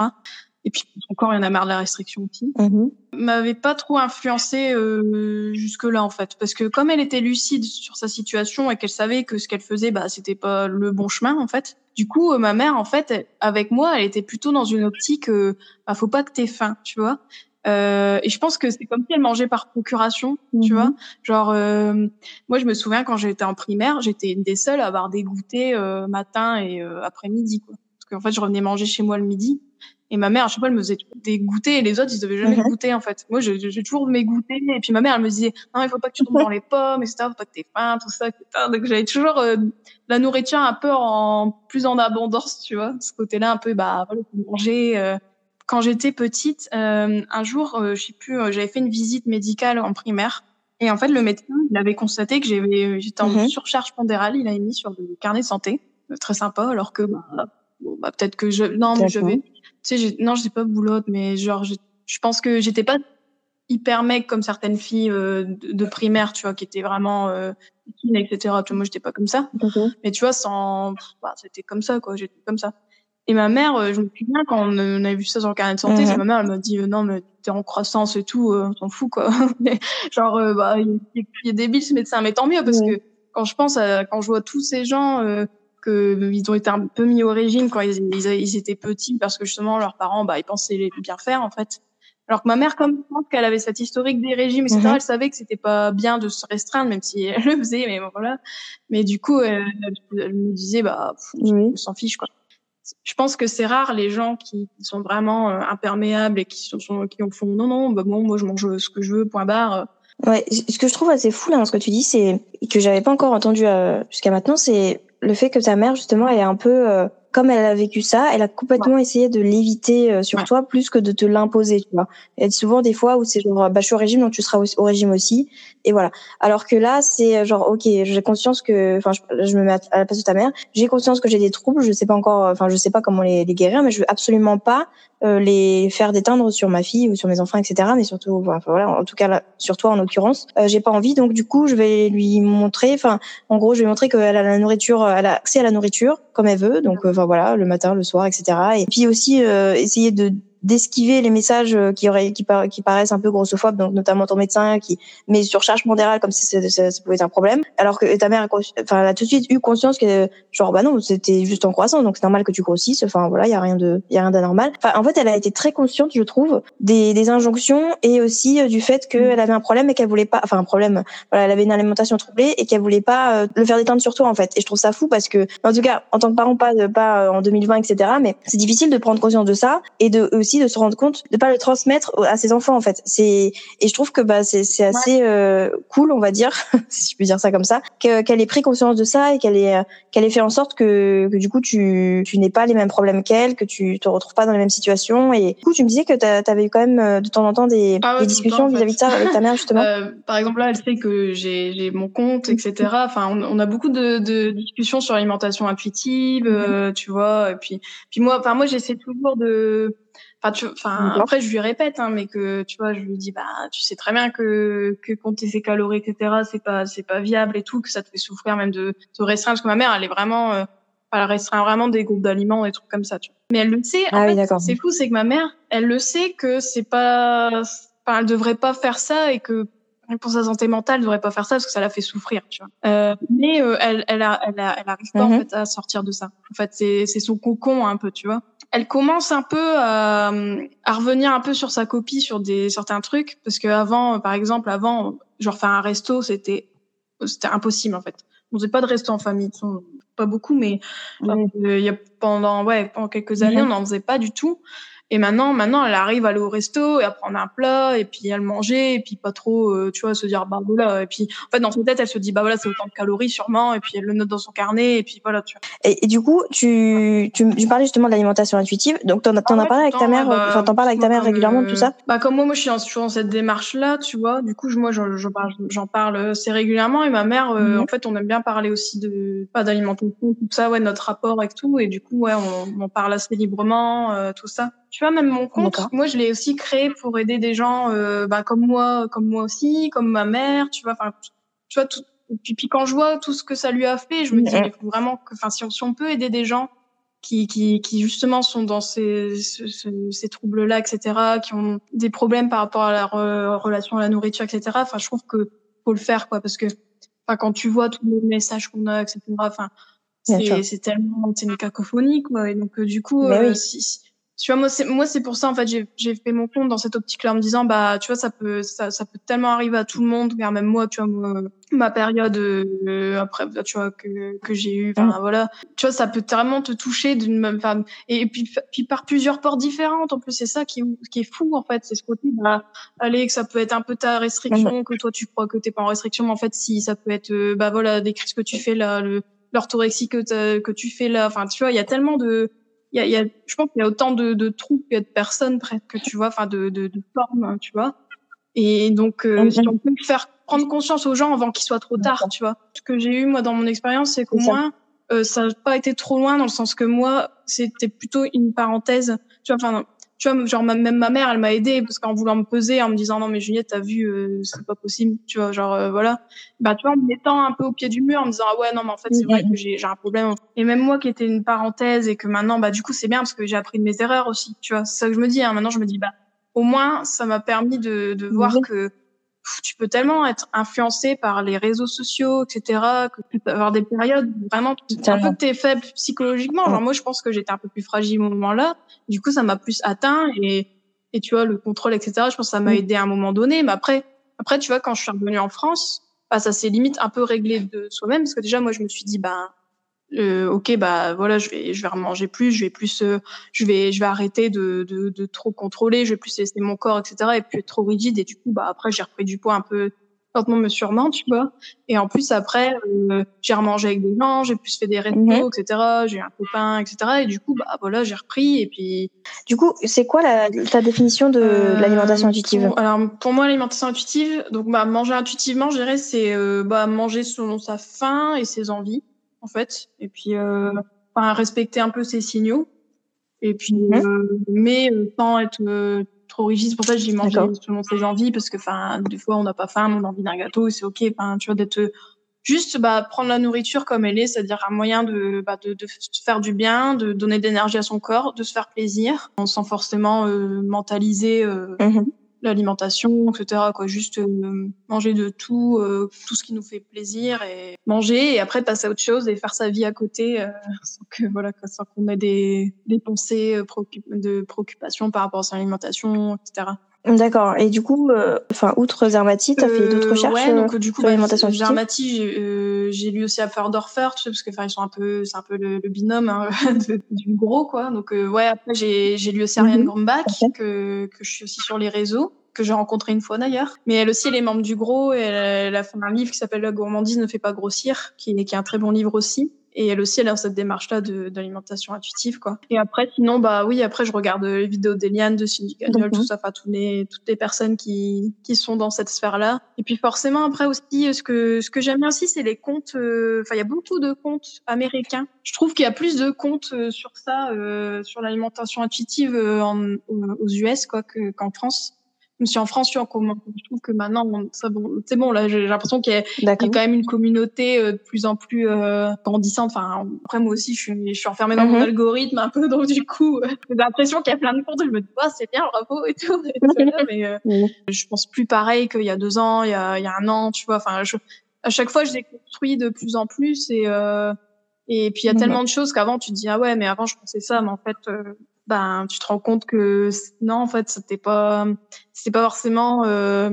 Et puis encore, il y en a marre de la restriction aussi. Mm M'avait pas trop influencé euh, jusque là en fait, parce que comme elle était lucide sur sa situation et qu'elle savait que ce qu'elle faisait, bah c'était pas le bon chemin en fait. Du coup, euh, ma mère en fait, avec moi, elle était plutôt dans une optique, euh, bah, faut pas que t'aies faim, tu vois. Euh, et je pense que c'est comme si elle mangeait par procuration, tu mhm. vois. Genre, euh, moi, je me souviens quand j'étais en primaire, j'étais une des seules à avoir des goûters euh, matin et euh, après-midi, quoi. Parce qu'en fait, je revenais manger chez moi le midi. Et ma mère, à chaque fois, elle me faisait des goûters et les autres, ils devaient jamais mhm. goûter, en fait. Moi, j'ai toujours mes goûters. Et puis ma mère, elle me disait, non, il faut pas que tu tombes dans les pommes, etc. Faut pas que t'aies faim, tout ça, etc. Donc j'avais toujours euh, la nourriture un peu en plus en abondance, tu vois. Ce côté-là, un peu, bah, voilà, manger quand j'étais petite, euh, un jour, euh, je sais plus, euh, j'avais fait une visite médicale en primaire. Et en fait, le médecin, il avait constaté que j'avais, j'étais en Mhm. surcharge pondérale. Il avait mis sur le carnet santé, euh, très sympa. Alors que, bah, bah, peut-être que je, non, mais D'accord. j'avais, tu sais, j'ai- non, j'étais pas boulotte, mais genre, je, je pense que j'étais pas hyper mec comme certaines filles euh, de, de primaire, tu vois, qui étaient vraiment euh, etc. Tu vois, moi, j'étais pas comme ça. Mais tu vois, sans, bah, c'était comme ça, quoi. J'étais comme ça. Et ma mère, euh, je me souviens quand on, on avait vu ça sur le carnet de santé, c'est ma mère, elle m'a dit, euh, non, mais t'es en croissance et tout, euh, on s'en fout, quoi. Genre, bah, il, est débile ce médecin, mais tant mieux, parce que quand je pense à, quand je vois tous ces gens, euh, que ils ont été un peu mis au régime quand ils, ils, ils étaient petits, parce que justement, leurs parents, bah, ils pensaient les bien faire, en fait. Alors que ma mère, comme je pense qu'elle avait cette historique des régimes, etc., Mhm. elle savait que c'était pas bien de se restreindre, même si elle le faisait, mais bon, voilà. Mais du coup, elle, elle me disait, bah, on s'en fiche, quoi. Je pense que c'est rare les gens qui, sont vraiment euh, imperméables et qui sont, sont- qui en font non non bah bon moi je mange ce que je veux point barre. Ouais, ce que je trouve assez fou là dans ce que tu dis, c'est et que j'avais pas encore entendu euh, jusqu'à maintenant, c'est le fait que ta mère justement, elle est un peu euh, comme elle a vécu ça, elle a complètement essayé de l'éviter euh, sur Ouais. toi plus que de te l'imposer, tu vois. Il y a souvent des fois où c'est genre bah je suis au régime donc tu seras au, au régime aussi et voilà. Alors que là c'est euh, genre OK, j'ai conscience que enfin je, je me mets à, à la place de ta mère, j'ai conscience que j'ai des troubles, je sais pas encore enfin je sais pas comment les, les guérir mais je veux absolument pas euh, les faire déteindre sur ma fille ou sur mes enfants, etc. Mais surtout, voilà, en tout cas là, sur toi en l'occurrence, euh, j'ai pas envie. Donc du coup, je vais lui montrer. Enfin, en gros, je vais montrer qu'elle a la nourriture, elle a accès à la nourriture comme elle veut. Donc, euh, enfin voilà, le matin, le soir, etc. Et puis aussi euh, essayer de d'esquiver les messages euh, qui auraient qui, par- qui paraissent un peu grossophobes donc notamment ton médecin qui met sur charge pondérale comme si ça, ça, ça pouvait être un problème. Alors que ta mère a consci- enfin elle a tout de suite eu conscience que genre bah non c'était juste en croissance donc c'est normal que tu grossisses enfin voilà il y a rien de il y a rien d'anormal. Enfin en fait elle a été très consciente je trouve des, des injonctions et aussi euh, du fait qu'elle avait un problème et qu'elle voulait pas enfin un problème voilà elle avait une alimentation troublée et qu'elle voulait pas euh, le faire déteindre sur toi en fait. Et je trouve ça fou parce que en tout cas en tant que parent pas pas euh, en 2020 etc mais c'est difficile de prendre conscience de ça et de aussi de se rendre compte de pas le transmettre à ses enfants en fait c'est et je trouve que bah c'est c'est assez euh, cool on va dire si je peux dire ça comme ça que- qu'elle ait pris conscience de ça et qu'elle ait euh, qu'elle ait fait en sorte que, que du coup tu, tu n'aies pas les mêmes problèmes qu'elle, que tu te retrouves pas dans les mêmes situations. Et du coup, tu me disais que tu avais eu quand même euh, de temps en temps des, Ah ouais, des discussions vis-à-vis de ça avec ta mère justement. Euh, par exemple là elle sait que j'ai j'ai mon compte etc. Enfin on, on a beaucoup de, de discussions sur l'alimentation intuitive, euh, tu vois. Et puis puis moi enfin moi j'essaie toujours de Enfin, tu, enfin, D'accord. après, je lui répète, hein, mais que, tu vois, je lui dis, bah, tu sais très bien que, que compter ses calories, etc., c'est pas, c'est pas viable et tout, que ça te fait souffrir même de te restreindre, parce que ma mère, elle est vraiment, euh, elle restreint vraiment des groupes d'aliments, des trucs comme ça, tu vois. Mais elle le sait, en Ah oui, fait, d'accord. c'est fou, c'est que ma mère, elle le sait que c'est pas, enfin, elle devrait pas faire ça et que, pour sa santé mentale, elle devrait pas faire ça parce que ça la fait souffrir, tu vois. Euh, mais euh, elle, elle, a, elle, a, elle arrive pas Mhm. en fait à sortir de ça. En fait, c'est, son cocon un peu, tu vois. Elle commence un peu à, à revenir un peu sur sa copie sur des certains trucs parce que avant, par exemple, avant, genre faire un resto, c'était c'était impossible en fait. On faisait pas de resto en famille, pas beaucoup, mais euh, il y a pendant ouais pendant quelques années, Mhm. on n'en faisait pas du tout. Et maintenant, maintenant, elle arrive à aller au resto et à prendre un plat et puis à le manger et puis pas trop, euh, tu vois, se dire bah voilà. Et puis en fait dans son tête, elle se dit bah voilà c'est autant de calories sûrement et puis elle le note dans son carnet et puis voilà tu vois. Et, et du coup, tu, tu, tu parlais justement de l'alimentation intuitive. Donc, t'en, t'en Ah as ouais, parlé avec ta mère, bah, t'en parles avec ta mère régulièrement de tout ça? Bah comme moi, moi je suis en- dans cette démarche-là, tu vois. Du coup, je- moi j'en parle, j'en parle assez régulièrement et ma mère, euh, Mhm. en fait, on aime bien parler aussi de pas d'alimentation, tout ça, ouais, notre rapport avec tout et du coup, ouais, on, on parle assez librement, euh, tout ça. Tu vois, même mon compte, moi je l'ai aussi créé pour aider des gens, euh, bah comme moi, comme moi aussi, comme ma mère, tu vois. Enfin, tu vois tout. Puis, puis quand je vois tout ce que ça lui a fait, je me dis mais faut vraiment que, enfin, si on, si on peut aider des gens qui, qui, qui justement sont dans ces, ce- ce- ces troubles-là, etc., qui ont des problèmes par rapport à la re- relation à la nourriture, etc. Enfin, je trouve que faut le faire, quoi, parce que, enfin, quand tu vois tous les messages qu'on a, etc. Enfin, c'est, tellement, c'est une cacophonie, quoi. Et donc, euh, du coup, euh, oui. si- tu vois, moi, c'est, moi, c'est pour ça, en fait, j'ai, j'ai fait mon compte dans cette optique-là en me disant, bah, tu vois, ça peut, ça, ça peut tellement arriver à tout le monde, car même moi, tu vois, moi, ma période, euh, après, tu vois, que, que j'ai eu, enfin, Mm. voilà. Tu vois, ça peut tellement te toucher d'une même, enfin, et puis, puis par plusieurs portes différentes. En plus, c'est ça qui, est- qui est fou, en fait. C'est ce côté, bah, allez, que ça peut être un peu ta restriction, que toi, tu crois que t'es pas en restriction, mais en fait, si, ça peut être, euh, bah, voilà, des crises que tu fais là, le, l'orthorexie que, que tu fais là. Enfin, tu vois, il y a tellement de, y a, y a, je pense qu'il y a autant de, de trous que de personnes presque, tu vois, enfin de, de, de formes, tu vois. Et donc, euh, si on peut faire prendre conscience aux gens avant qu'il soit trop tard, tu vois. Ce que j'ai eu moi dans mon expérience, c'est qu'au moins euh, ça n'a pas été trop loin dans le sens que moi, c'était plutôt une parenthèse. Tu vois, enfin, tu vois, genre même ma mère, elle m'a aidée parce qu'en voulant me peser, en me disant non mais Juliette, t'as vu, euh, c'est pas possible, tu vois, genre euh, voilà. Bah tu vois, en me mettant un peu au pied du mur, en me disant ah ouais non mais en fait c'est vrai que j'ai j'ai un problème. Et même moi qui étais une parenthèse et que maintenant bah du coup c'est bien parce que j'ai appris de mes erreurs aussi, tu vois. C'est ça que je me dis. Hein. Maintenant je me dis bah au moins ça m'a permis de de voir que tu peux tellement être influencé par les réseaux sociaux, etc., que tu peux avoir des périodes où vraiment un peu que t'es faible psychologiquement. Genre moi, je pense que j'étais un peu plus fragile au moment-là. Du coup, ça m'a plus atteint et et tu vois le contrôle, etc. Je pense que ça m'a aidé à un moment donné. Mais après, après, tu vois, quand je suis revenue en France, bah, ça s'est limite un peu réglé de soi-même parce que déjà moi, je me suis dit bah euh, ok bah voilà je vais je vais remanger plus je vais plus euh, je vais je vais arrêter de, de, de trop contrôler je vais plus laisser mon corps etc et puis être trop rigide et du coup bah après j'ai repris du poids un peu lentement me sûrement tu vois. Et en plus après euh, j'ai remangé avec des gens j'ai plus fait des restos mhm. etc j'ai eu un copain etc et du coup bah voilà j'ai repris et puis du coup c'est quoi la, ta définition de, euh, l'alimentation intuitive? alors pour moi l'alimentation intuitive donc bah manger intuitivement je dirais c'est bah manger selon sa faim et ses envies en fait. Et puis, euh, enfin, respecter un peu ses signaux. Et puis, mhm. euh, mais euh, sans être euh, trop rigide. C'est pour ça que j'ai mangé selon ses envies, parce que, enfin, des fois, on n'a pas faim, on a envie d'un gâteau, et c'est ok. Enfin, tu vois, d'être juste bah, prendre la nourriture comme elle est, c'est-à-dire un moyen de, bah, de, de faire du bien, de donner de l'énergie à son corps, de se faire plaisir, sans forcément euh, mentaliser euh, mhm l'alimentation, etc. Quoi, juste euh, manger de tout, euh, tout ce qui nous fait plaisir et manger et après passer à autre chose et faire sa vie à côté euh, sans que voilà, sans qu'on ait des, des pensées de préoccupation par rapport à son alimentation, etc. D'accord. Et du coup, enfin, outre Zermati, tu as fait d'autres recherches Ouais, donc du coup, bah, Zermati, j'ai lu aussi à Ferdorfer, tu sais, parce que enfin, ils sont un peu, c'est un peu le, binôme hein, du gros, quoi. Donc ouais, après j'ai j'ai lu aussi Ariane mm que que je suis aussi sur les réseaux que j'ai rencontré une fois d'ailleurs. Mais elle aussi, elle est membre du gros et elle, a fait un livre qui s'appelle La gourmandise ne fait pas grossir, qui est, qui est un très bon livre aussi. Et elle aussi, elle a cette démarche-là d'alimentation intuitive, quoi. Et après, sinon, bah oui, après, je regarde les vidéos d'Eliane, de Cindy Gagnol, tout ça, enfin, toutes les, toutes les personnes qui, qui sont dans cette sphère-là. Et puis, forcément, après aussi, ce que, ce que j'aime bien aussi, c'est les comptes, euh, enfin, il y a beaucoup de comptes américains. Je trouve qu'il y a plus de comptes euh, sur ça, euh, sur l'alimentation intuitive en, aux US, quoi, qu'en France même si en France, je trouve que maintenant, bon, c'est bon, là, j'ai l'impression qu'il y, a quand même une communauté euh, de plus en plus euh, grandissante. Enfin, après, moi aussi, je suis, je suis enfermée dans mon mhm. algorithme un peu, donc du coup, euh, j'ai l'impression qu'il y a plein de comptes. Je me dis, oh, c'est bien, bravo et tout. mais euh, je pense plus pareil qu'il y a deux ans, il y a, il y a un an, tu vois. Enfin, à chaque fois, je les construis de plus en plus et et puis il y a tellement de choses qu'avant tu te dis ah ouais mais avant je pensais ça mais en fait ben tu te rends compte que non en fait c'était pas c'était pas forcément euh,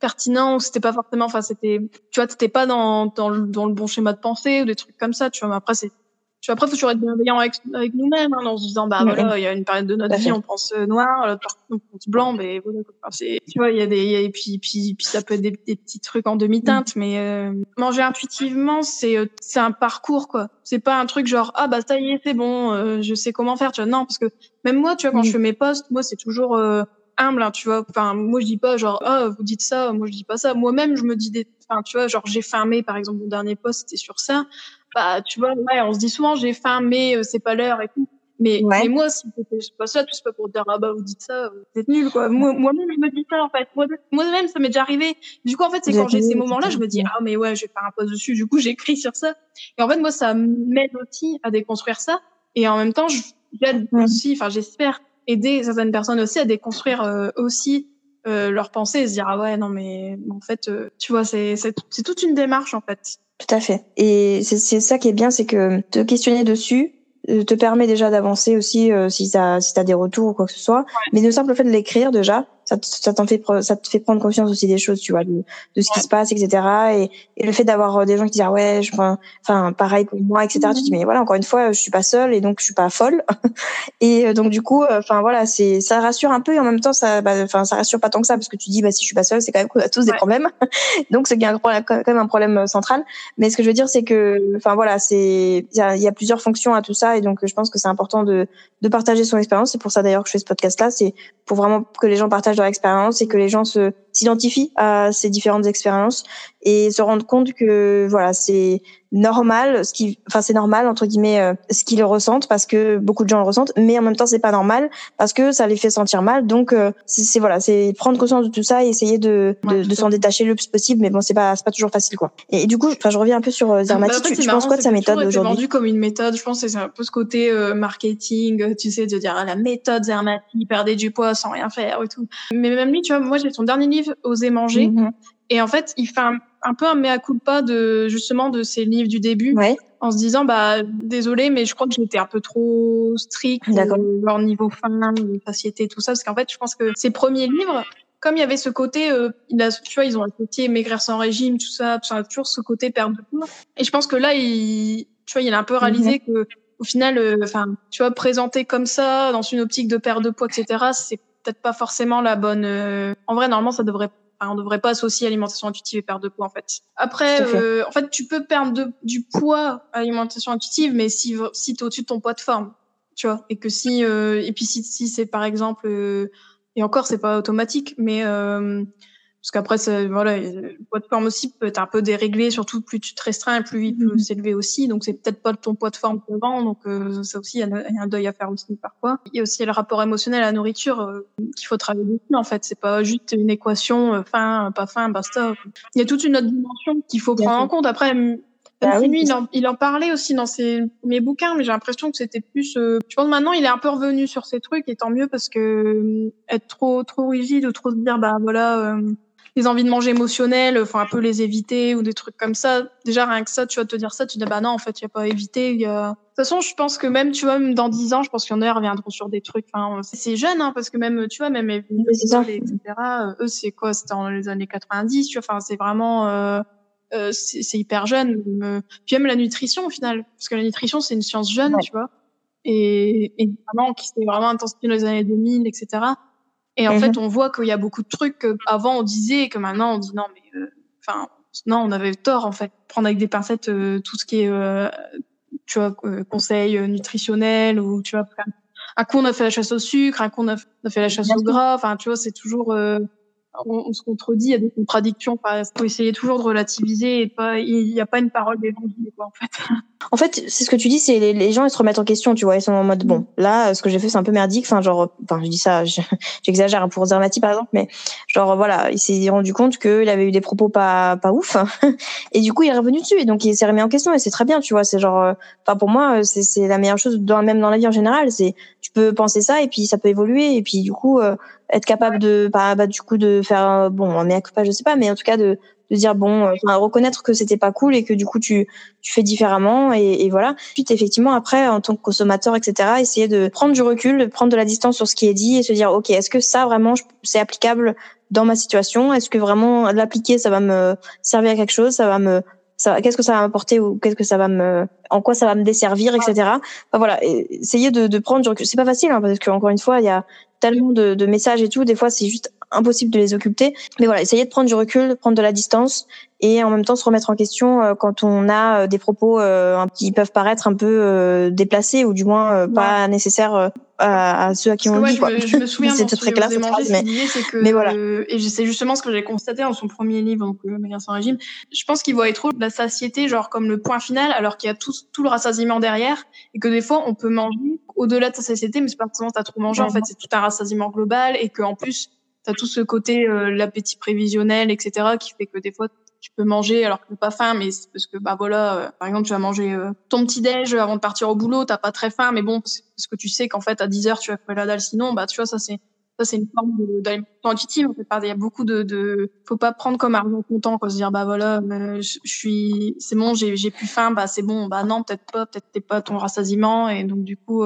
pertinent ou c'était pas forcément enfin c'était tu vois t'étais pas dans dans le, dans le bon schéma de pensée ou des trucs comme ça tu vois mais après c'est tu vois, après, faut toujours être bienveillant avec, avec nous-mêmes, hein, en se disant, bah voilà, il y a une période de notre vie, on pense euh, noir, l'autre on pense blanc, mais voilà, c'est, tu vois, il y a des, et puis, puis, puis ça peut être des, des petits trucs en demi-teinte, mm. mais euh, manger intuitivement, c'est, euh, c'est un parcours, quoi. C'est pas un truc genre, ah bah ça y est, c'est bon, je sais comment faire, tu vois. Non, parce que même moi, tu vois, quand je mm. fais mes posts, moi, c'est toujours humble, hein, tu vois. Enfin, moi, je dis pas genre, ah, vous dites ça, moi, je dis pas ça. Moi-même, je me dis des, enfin, tu vois, genre, j'ai fermé, par exemple, mon dernier post, c'était sur ça bah, tu vois, ouais, on se dit souvent j'ai faim, mais euh, c'est pas l'heure et tout. Mais, mais moi, si c'était pas ça, tout c'est pas pour dire ah bah vous dites ça, vous êtes nul quoi. Moi, moi-même je me dis ça en fait. Moi-même ça m'est déjà arrivé. Du coup en fait c'est quand j'ai ces moments-là, je me dis ah mais ouais, je vais faire un post dessus. Du coup j'écris sur ça. Et en fait moi ça m'aide aussi à déconstruire ça. Et en même temps j'aide aussi, enfin j'espère aider certaines personnes aussi à déconstruire euh, aussi euh, leurs pensées et se dire ah ouais non mais en fait euh, tu vois c'est c'est toute une démarche en fait tout à fait. Et c'est ça qui est bien, c'est que te questionner dessus euh, te permet déjà d'avancer aussi euh, si tu si as des retours ou quoi que ce soit. Mais le simple fait de l'écrire déjà, ça, ça t'en fait ça te fait prendre conscience aussi des choses tu vois de, de ce qui se passe etc et, et le fait d'avoir euh, des gens qui disent ah ouais je enfin pareil pour moi etc tu te dis mais voilà encore une fois je suis pas seule et donc je suis pas folle. Et euh, donc du coup enfin voilà c'est ça rassure un peu et en même temps ça bah, enfin ça rassure pas tant que ça parce que tu dis bah si je suis pas seule c'est quand même qu'on a tous des problèmes. Donc c'est quand même un problème central. Mais ce que je veux dire c'est que enfin voilà c'est il y a, y a plusieurs fonctions à tout ça et donc je pense que c'est important de de partager son expérience. C'est pour ça d'ailleurs que je fais ce podcast là c'est pour vraiment que les gens partagent expérience et que les gens se s'identifient à ces différentes expériences et se rendent compte que voilà c'est normal ce qui enfin c'est normal entre guillemets euh, ce qu'ils ressentent parce que beaucoup de gens le ressentent mais en même temps c'est pas normal parce que ça les fait sentir mal. Donc euh, c'est voilà c'est prendre conscience de tout ça et essayer de de, de s'en détacher le plus possible mais bon c'est pas c'est pas toujours facile quoi. Et, du coup enfin je reviens un peu sur euh, Zermati bah, tu, penses quoi de sa méthode aujourd'hui vendu comme une méthode je pense que c'est un peu ce côté euh, marketing tu sais de dire ah, la méthode Zermati perdez du poids sans rien faire et tout. Mais même lui tu vois moi j'ai son dernier livre oser manger mm-hmm. Et en fait, il fait un, peu un mea culpa de justement de ses livres du début, en se disant bah désolé, mais je crois que j'étais un peu trop strict leur niveau fin, satiété, tout ça, parce qu'en fait, je pense que ses premiers livres, comme il y avait ce côté, euh, il a, tu vois, ils ont un côté maigrir sans régime, tout ça, toujours ce côté perte de poids. Et je pense que là, il, tu vois, il a un peu réalisé mhm. que au final, euh, enfin, tu vois, présenté comme ça, dans une optique de perte de poids, etc., c'est peut-être pas forcément la bonne. Euh, en vrai, normalement, ça devrait on devrait pas associer alimentation intuitive et perte de poids en fait. Après, euh, en fait, tu peux perdre du poids à alimentation intuitive, mais si si es au-dessus de ton poids de forme, tu vois, et que si euh, et puis si si c'est par exemple euh, et encore c'est pas automatique, mais parce qu'après, voilà, le poids de forme aussi peut être un peu déréglé, surtout plus tu te restreins, plus il peut mhm. s'élever aussi. Donc c'est peut-être pas ton poids de forme vend. Donc euh, ça aussi, il y, a un deuil à faire aussi parfois. Il y a aussi le rapport émotionnel à la nourriture euh, qu'il faut travailler dessus. En fait, c'est pas juste une équation euh, faim, pas faim, basta. Il y a toute une autre dimension qu'il faut prendre en compte. Après, bah lui, il en, il en, parlait aussi dans ses mes bouquins, mais j'ai l'impression que c'était plus. Euh, je pense maintenant, il est un peu revenu sur ces trucs, et tant mieux parce que euh, être trop trop rigide ou trop se dire bah voilà, les envies de manger émotionnelles, faut un peu les éviter ou des trucs comme ça. Déjà, rien que ça, tu vas te dire ça, tu dis, bah non, en fait, il n'y a pas à éviter. Y a... De toute façon, je pense que même, tu vois, même dans 10 ans, je pense qu'il y en a reviendront sur des trucs. Enfin, c'est jeune, hein, parce que même, tu vois, même les etc. Eux, c'est quoi? C'était dans les années 90, tu vois. Enfin, c'est vraiment, euh, euh, c'est hyper jeune. Puis même la nutrition, au final, parce que la nutrition, c'est une science jeune, tu vois. Et, et vraiment, qui s'est vraiment intensifiée dans les années 2000, etc. Et en fait, mhm. on voit qu'il y a beaucoup de trucs qu'avant on disait et que maintenant on dit non, mais euh, enfin, non, on avait tort en fait. Prendre avec des pincettes euh, tout ce qui est, euh, tu vois, conseil nutritionnel ou tu vois, un coup on a fait la chasse au sucre, un coup on a, fait la chasse au gras. Enfin, tu vois, c'est toujours on, se contredit, il y a des contradictions. Il faut essayer toujours de relativiser et pas, il n'y a pas une parole d'évangile, quoi, en fait. En fait, c'est ce que tu dis, c'est les, les, gens ils se remettent en question, tu vois, ils sont en mode bon, là, ce que j'ai fait, c'est un peu merdique. Enfin, genre, enfin, je dis ça, j'exagère pour Zermati par exemple, mais genre voilà, il s'est rendu compte qu'il avait eu des propos pas pas ouf, et du coup, il est revenu dessus et donc il s'est remis en question et c'est très bien, tu vois. C'est genre, euh, enfin pour moi, c'est c'est la meilleure chose, dans, même dans la vie en général, c'est tu peux penser ça et puis ça peut évoluer et puis du coup euh, être capable de bah, bah, du coup de faire euh, bon on est pas je sais pas mais en tout cas de de dire bon euh, reconnaître que c'était pas cool et que du coup tu tu fais différemment et, voilà puis effectivement après en tant que consommateur etc essayer de prendre du recul de prendre de la distance sur ce qui est dit et se dire ok est-ce que ça vraiment c'est applicable dans ma situation? Est-ce que vraiment l'appliquer ça va me servir à quelque chose? Ça va me qu'est-ce que ça va m'apporter ou qu'est-ce que ça va me, en quoi ça va me desservir, etc. Enfin, voilà, essayer de, prendre du recul. C'est pas facile hein, parce qu'encore une fois, il y a tellement de, de messages et tout. Des fois, c'est juste impossible de les occulter. Mais voilà, essayer de prendre du recul, de prendre de la distance et en même temps se remettre en question euh, quand on a euh, des propos euh, qui peuvent paraître un peu déplacés ou du moins pas nécessaires à, ceux à qui on le dit. Quoi. Je, me souviens c'est très clair mais, que, mais voilà. et c'est justement ce que j'ai constaté dans son premier livre, donc euh, sans régime. Je pense qu'il voit trop la satiété genre comme le point final, alors qu'il y a tout, tout le rassasiement derrière, et que des fois on peut manger au-delà de sa satiété, mais c'est pas forcément t'as trop mangé. En fait, c'est tout un rassasiement global, et que en plus t'as tout ce côté l'appétit prévisionnel, etc., qui fait que des fois tu peux manger alors que t'as pas faim, mais c'est parce que bah voilà, euh, par exemple tu vas manger euh, ton petit déj avant de partir au boulot, t'as pas très faim, mais bon parce que tu sais qu'en fait à 10 heures tu vas faire la dalle, sinon bah tu vois ça c'est ça c'est une forme d'alimentation intuitive. En fait, il y a beaucoup de, de faut pas prendre comme argent comptant quoi, se dire bah voilà, euh, je, suis c'est bon, j'ai j'ai plus faim, bah c'est bon, bah non peut-être pas, peut-être t'es pas ton rassasiement et donc du coup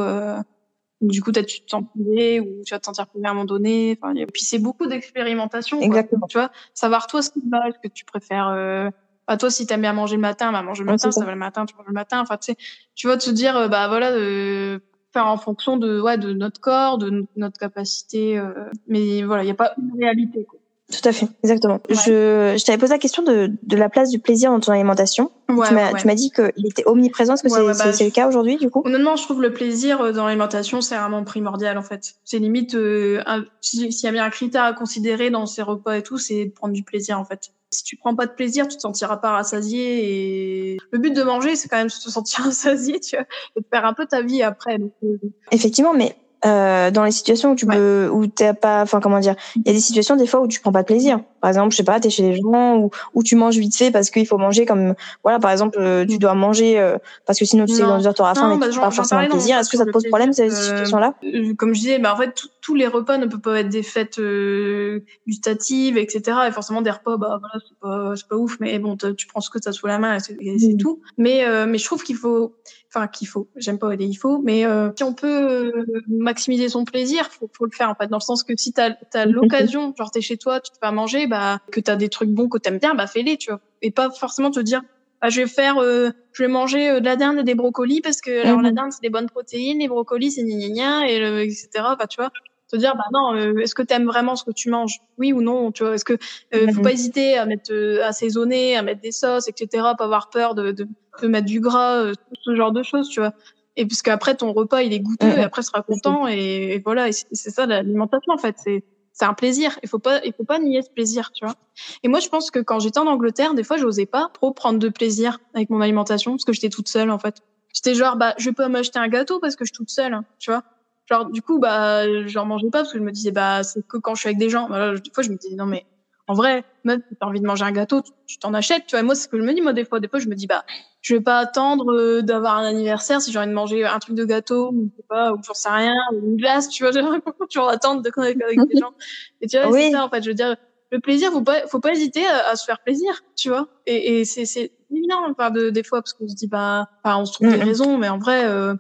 du coup, peut-être tu te sens privé ou tu vas te sentir privé à un moment donné. Enfin, et puis c'est beaucoup d'expérimentation. Exactement. Tu vois, savoir toi ce qui te va, ce que tu préfères. Euh... Bah, toi, si t'aimes bien manger le matin, bah manger le matin, ça. va le matin, tu manges le matin. Enfin, tu sais, tu vas te dire, euh, bah voilà, de faire en fonction de ouais de notre corps, de notre capacité. Euh... Mais voilà, il y a pas une réalité. Quoi. Tout à fait, exactement. Je, je t'avais posé la question de, de la place du plaisir dans ton alimentation. Ouais, tu m'as tu m'as dit qu'il était omniprésent. Est-ce que c'est bah, le cas aujourd'hui du coup? Honnêtement, je trouve le plaisir euh, dans l'alimentation c'est vraiment primordial en fait. C'est limite euh, s'il y a bien un critère à considérer dans ces repas et tout, c'est de prendre du plaisir en fait. Si tu prends pas de plaisir, tu te sentiras pas rassasié et le but de manger c'est quand même de te sentir rassasié, tu vois, et de faire un peu ta vie après. Donc, euh... Effectivement, mais euh, dans les situations où tu Ouais. peux, où t'as pas, enfin comment dire, il y a des situations des fois où tu prends pas de plaisir. Par exemple, je sais pas, t'es chez les gens ou où tu manges vite fait parce qu'il faut manger comme, voilà, par exemple, euh, tu dois manger euh, parce que sinon tu sais que dans deux heures t'auras faim Non, mais bah, tu pas forcément de plaisir. Est-ce que ça te pose problème ces plaisir, euh, situations-là? Euh, comme je disais, bah en fait tout- tous les repas ne peuvent pas être des fêtes euh, gustatives, etc. Et forcément des repas, bah voilà, c'est pas c'est pas ouf, mais bon, tu prends ce que t'as sous la main et c'est Mhm. tout. Mais euh, mais je trouve qu'il faut, enfin qu'il faut, j'aime pas les il faut, mais euh, si on peut euh, maximiser son plaisir, faut faut le faire en fait, dans le sens que si t'as t'as Mhm. l'occasion, genre t'es chez toi, tu te fais à manger, bah que t'as des trucs bons que t'aimes bien, bah fais-les, tu vois, et pas forcément te dire ah, je vais faire, euh, je vais manger euh, de la dinde et des brocolis parce que alors la Mhm. dinde c'est des bonnes protéines, les brocolis c'est gna gna gna et le, etc. Bah tu vois, te dire bah non, euh, est-ce que t'aimes vraiment ce que tu manges, oui ou non, tu vois, est-ce que euh, faut Mhm. pas hésiter à mettre, euh, à assaisonner, à mettre des sauces, etc. Pas avoir peur de de, de mettre du gras, euh, ce genre de choses, tu vois. Et puisque après ton repas il est goûteux Mhm. et après tu seras content et, et voilà, et c'est c'est ça l'alimentation en fait, c'est c'est un plaisir. Il faut pas, il faut pas nier ce plaisir, tu vois. Et moi, je pense que quand j'étais en Angleterre, des fois, j'osais pas trop prendre de plaisir avec mon alimentation parce que j'étais toute seule, en fait. J'étais genre, bah, je vais pas m'acheter un gâteau parce que je suis toute seule, hein, tu vois. Genre, du coup, bah, j'en mangeais pas parce que je me disais, bah, c'est que quand je suis avec des gens. Bah, là, des fois, je me disais, non, mais en vrai, même si t'as envie de manger un gâteau, tu- t'en achètes, tu vois. Et moi, c'est ce que je me dis, moi, des fois. Des fois, je me dis, bah, je vais pas attendre euh, d'avoir un anniversaire si j'ai envie de manger un truc de gâteau ou je sais pas ou j'en sais rien ou une glace tu vois que tu vas attendre de avec, avec des gens et tu vois Oui. c'est ça en fait je veux dire le plaisir faut pas faut pas hésiter à, à se faire plaisir tu vois et, et c'est c'est évident enfin de des fois parce qu'on se dit bah enfin, on se trouve des Mhm. raisons mais en vrai euh,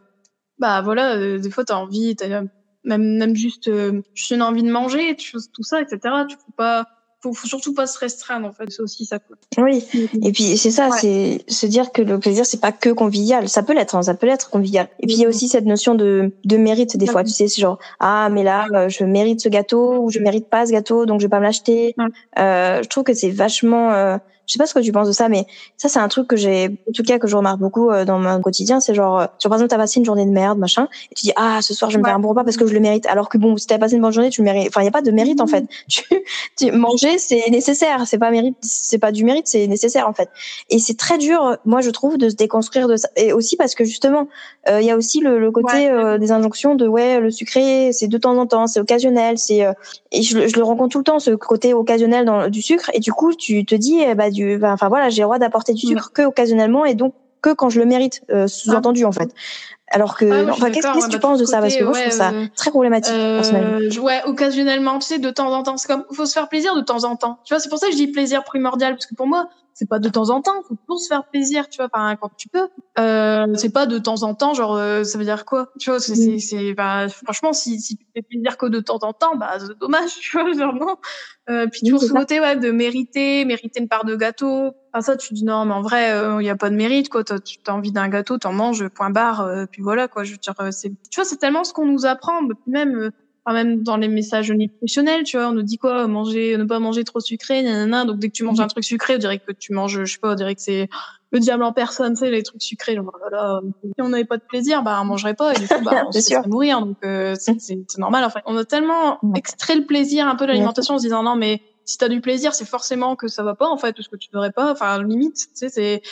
bah voilà euh, des fois t'as envie t'as même même juste euh, juste une envie de manger tu vois, tout ça etc tu faut pas faut, faut surtout pas se restreindre en fait c'est aussi ça quoi. Oui. Et puis c'est ça, Ouais. c'est se dire que le plaisir c'est pas que convivial. Ça peut l'être, hein, ça peut l'être convivial. Et puis il y a Mhm. aussi cette notion de de mérite des fois. Tu sais, c'est genre ah mais là euh, je mérite ce gâteau ou je mérite pas ce gâteau donc je vais pas me l'acheter. Euh, je trouve que c'est vachement. Je sais pas ce que tu penses de ça, mais ça c'est un truc que j'ai, en tout cas que je remarque beaucoup euh, dans mon quotidien. C'est genre, euh, genre par exemple t'as passé une journée de merde machin et tu dis ah ce soir je vais me Ouais. faire un bon repas parce que je le mérite. Alors que bon si t'as passé une bonne journée tu le mérites. Enfin il y a pas de mérite en fait. Tu, tu manger c'est nécessaire, c'est pas mérite, c'est pas du mérite, c'est nécessaire en fait. Et c'est très dur, moi je trouve, de se déconstruire de ça. Et aussi parce que justement, euh, il y a aussi le, le côté Ouais. euh, des injonctions de ouais, le sucré, c'est de temps en temps, c'est occasionnel, c'est euh, et je, le- je le rencontre tout le temps ce côté occasionnel dans, du sucre. Et du coup, tu te dis, eh bah du, ben, enfin voilà, j'ai le droit d'apporter du Ouais. sucre que occasionnellement et donc que quand je le mérite, euh, sous-entendu en fait. Alors que, Ah enfin, qu'est-ce que tu bah, penses de ça? Parce que moi, je trouve ça ouais, très problématique personnellement. Euh, je- ouais, occasionnellement, tu sais, de temps en temps. C'est comme, faut se faire plaisir de temps en temps. Tu vois, c'est pour ça que je dis plaisir primordial, parce que pour moi, c'est pas de temps en temps, faut toujours se faire plaisir, tu vois, enfin, quand tu peux. Euh, c'est pas de temps en temps, genre, euh, ça veut dire quoi? Tu vois, c'est, c'est, c'est, bah, franchement, si, si tu fais plaisir que de temps en temps, bah, c'est dommage, tu vois, genre, non. Euh, puis Oui, toujours ce ça. côté, ouais, de mériter, mériter une part de gâteau. Enfin, ça, tu dis non, mais en vrai, il y a pas de mérite, quoi. T'as, tu as envie d'un gâteau, t'en manges, point barre, euh, puis voilà, quoi. Je veux dire, euh, c'est, tu vois, c'est tellement ce qu'on nous apprend, mais même, euh, enfin, même dans les messages nutritionnels, tu vois, on nous dit quoi, manger, ne pas manger trop sucré, nanana. Donc, dès que tu manges un truc sucré, on dirait que tu manges, je sais pas, on dirait que c'est le diable en personne, tu sais, les trucs sucrés. Genre, voilà, si on n'avait pas de plaisir, bah, on mangerait pas, et du coup, bah, on se sûr. mourir. Donc, euh, c'est, c'est normal, en fait. On a tellement extrait le plaisir un peu de l'alimentation en se disant, non, mais si t'as du plaisir, c'est forcément que ça va pas, en fait, parce que tu devrais pas, enfin, limite, tu sais, c'est,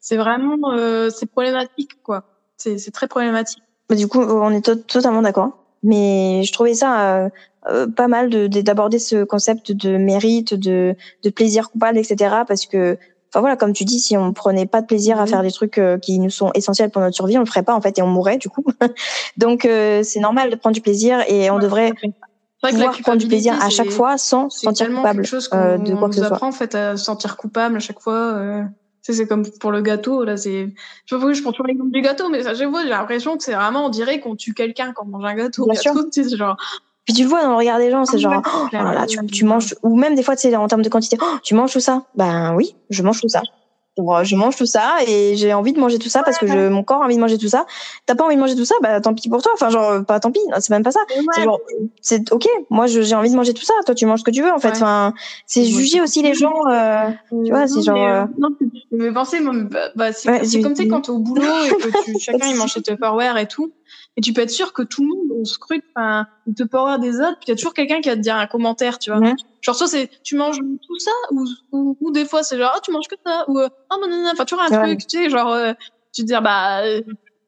c'est vraiment, euh, c'est problématique, quoi. C'est, c'est très problématique. Bah, Du coup, on est to- totalement d'accord. Mais je trouvais ça euh, euh, pas mal de de- d'aborder ce concept de mérite, de, de plaisir coupable, etc. Parce que, enfin voilà, comme tu dis, si on prenait pas de plaisir à Mhm. faire des trucs euh, qui nous sont essentiels pour notre survie, on le ferait pas en fait et on mourrait du coup. Donc euh, c'est normal de prendre du plaisir et on Ouais, devrait pouvoir prendre du plaisir à chaque fois sans se sentir coupable chose qu'on euh, de quoi que ce nous soit. apprend en fait à se sentir coupable à chaque fois. C'est comme pour le gâteau, là, c'est, je sais pas pourquoi je prends toujours l'exemple du gâteau, mais ça, j'ai l'impression que c'est vraiment, on dirait qu'on tue quelqu'un quand on mange un gâteau. Bien sûr. c'est genre, Puis tu le vois dans le regard des gens, c'est Ah, genre, oh, là, tu manges, ou même des fois, tu sais, en termes de quantité, oh, tu manges tout ça? Ben oui, je mange tout ça. Euh, je mange tout ça et j'ai envie de manger tout ça parce que je, mon corps a envie de manger tout ça. T'as pas envie de manger tout ça, bah tant pis pour toi. Enfin, genre, pas tant pis, c'est même pas ça. C'est genre, c'est ok, moi j'ai envie de manger tout ça, toi tu manges ce que tu veux en fait. Ouais. Enfin, c'est Ouais. juger aussi les gens. euh, Tu vois, c'est genre, euh, non, tu me penser, bah, bah, c'est Ouais, comme tu sais, dis- quand t'es au boulot et que tu, chacun il mange ses Tupperware et tout. Et tu peux être sûr que tout le monde, on scrute, enfin, le Tupperware des autres, puis il y a toujours quelqu'un qui va te dire un commentaire, tu vois. Ouais. Genre, soit c'est, tu manges tout ça, ou, ou, ou des fois c'est genre, ah, tu manges que ça, ou, euh, ah, non, non, non, enfin, toujours un truc, tu sais, genre, euh, tu te dis, bah, euh,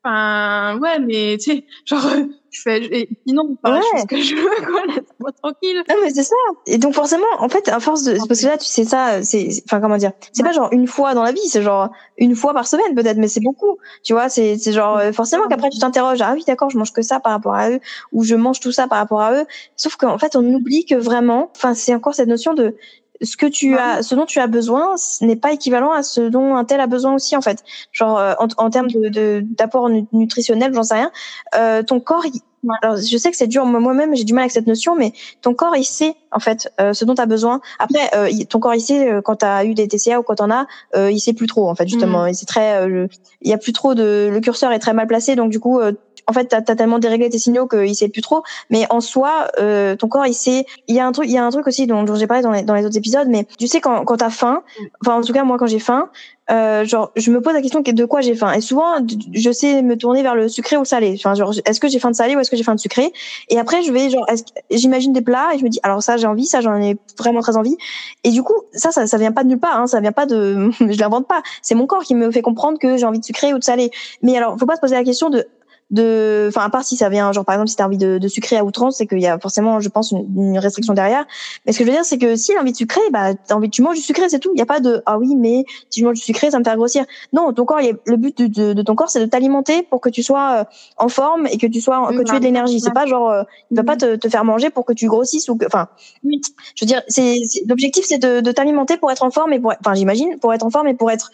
enfin, ouais, mais, tu sais, genre, euh, je fais, et, sinon, je fais ce que je veux, quoi, laisse-moi tranquille. Non mais c'est ça. Et donc forcément, en fait, à force de, parce que là, tu sais ça, c'est, c'est- enfin comment dire, c'est pas genre une fois dans la vie, c'est genre une fois par semaine peut-être, mais c'est beaucoup. Tu vois, c'est, c'est genre euh, forcément qu'après tu t'interroges, ah oui d'accord, je mange que ça par rapport à eux, ou je mange tout ça par rapport à eux. Sauf qu'en fait, on oublie que vraiment, enfin c'est encore cette notion de ce que tu Ouais. as, ce dont tu as besoin, ce n'est pas équivalent à ce dont un tel a besoin aussi en fait. Genre euh, en, en termes de, d'apport nu- nutritionnel, j'en sais rien. Euh, ton corps, il- alors je sais que c'est dur, moi- moi-même j'ai du mal avec cette notion, mais ton corps il sait en fait euh, ce dont tu as besoin. Après, euh, il- ton corps il sait euh, quand tu as eu des TCA ou quand t'en as, euh, il sait plus trop en fait justement. Et C'est très, euh, le- il y a plus trop de, le curseur est très mal placé, donc du coup, euh, en fait, t'as as tellement déréglé tes signaux qu'il sait plus trop. Mais en soi, euh, ton corps il sait. Il y a un truc, il y a un truc aussi dont, j'ai parlé dans les, autres épisodes, mais tu sais quand quand t'as faim, enfin en tout cas moi quand j'ai faim, euh, genre je me pose la question de quoi j'ai faim. Et souvent je sais me tourner vers le sucré ou le salé. Enfin genre est-ce que j'ai faim de salé ou est-ce que j'ai faim de sucré? Et après je vais genre j'imagine des plats et je me dis alors ça j'ai envie, ça j'en ai vraiment très envie. Et du coup ça ça ça vient pas de nulle part, hein, ça vient pas de je l'invente pas. C'est mon corps qui me fait comprendre que j'ai envie de sucré ou de salé. Mais alors faut pas se poser la question de de enfin à part si ça vient genre par exemple si t'as envie de, de sucrer à outrance c'est qu'il y a forcément je pense une, une restriction derrière. Mais ce que je veux dire c'est que si elle a envie de sucrer bah t'as envie tu manges du sucré c'est tout. Il y a pas de ah oui mais si je mange du sucré ça me fait grossir non ton corps le but de, de, de ton corps c'est de t'alimenter pour que tu sois euh, en forme et que tu sois que tu aies de l'énergie. C'est pas genre euh, il va pas te, te faire manger pour que tu grossisses ou que enfin je veux dire c'est l'objectif c'est de, de t'alimenter pour être en forme et pour enfin j'imagine pour être en forme et pour être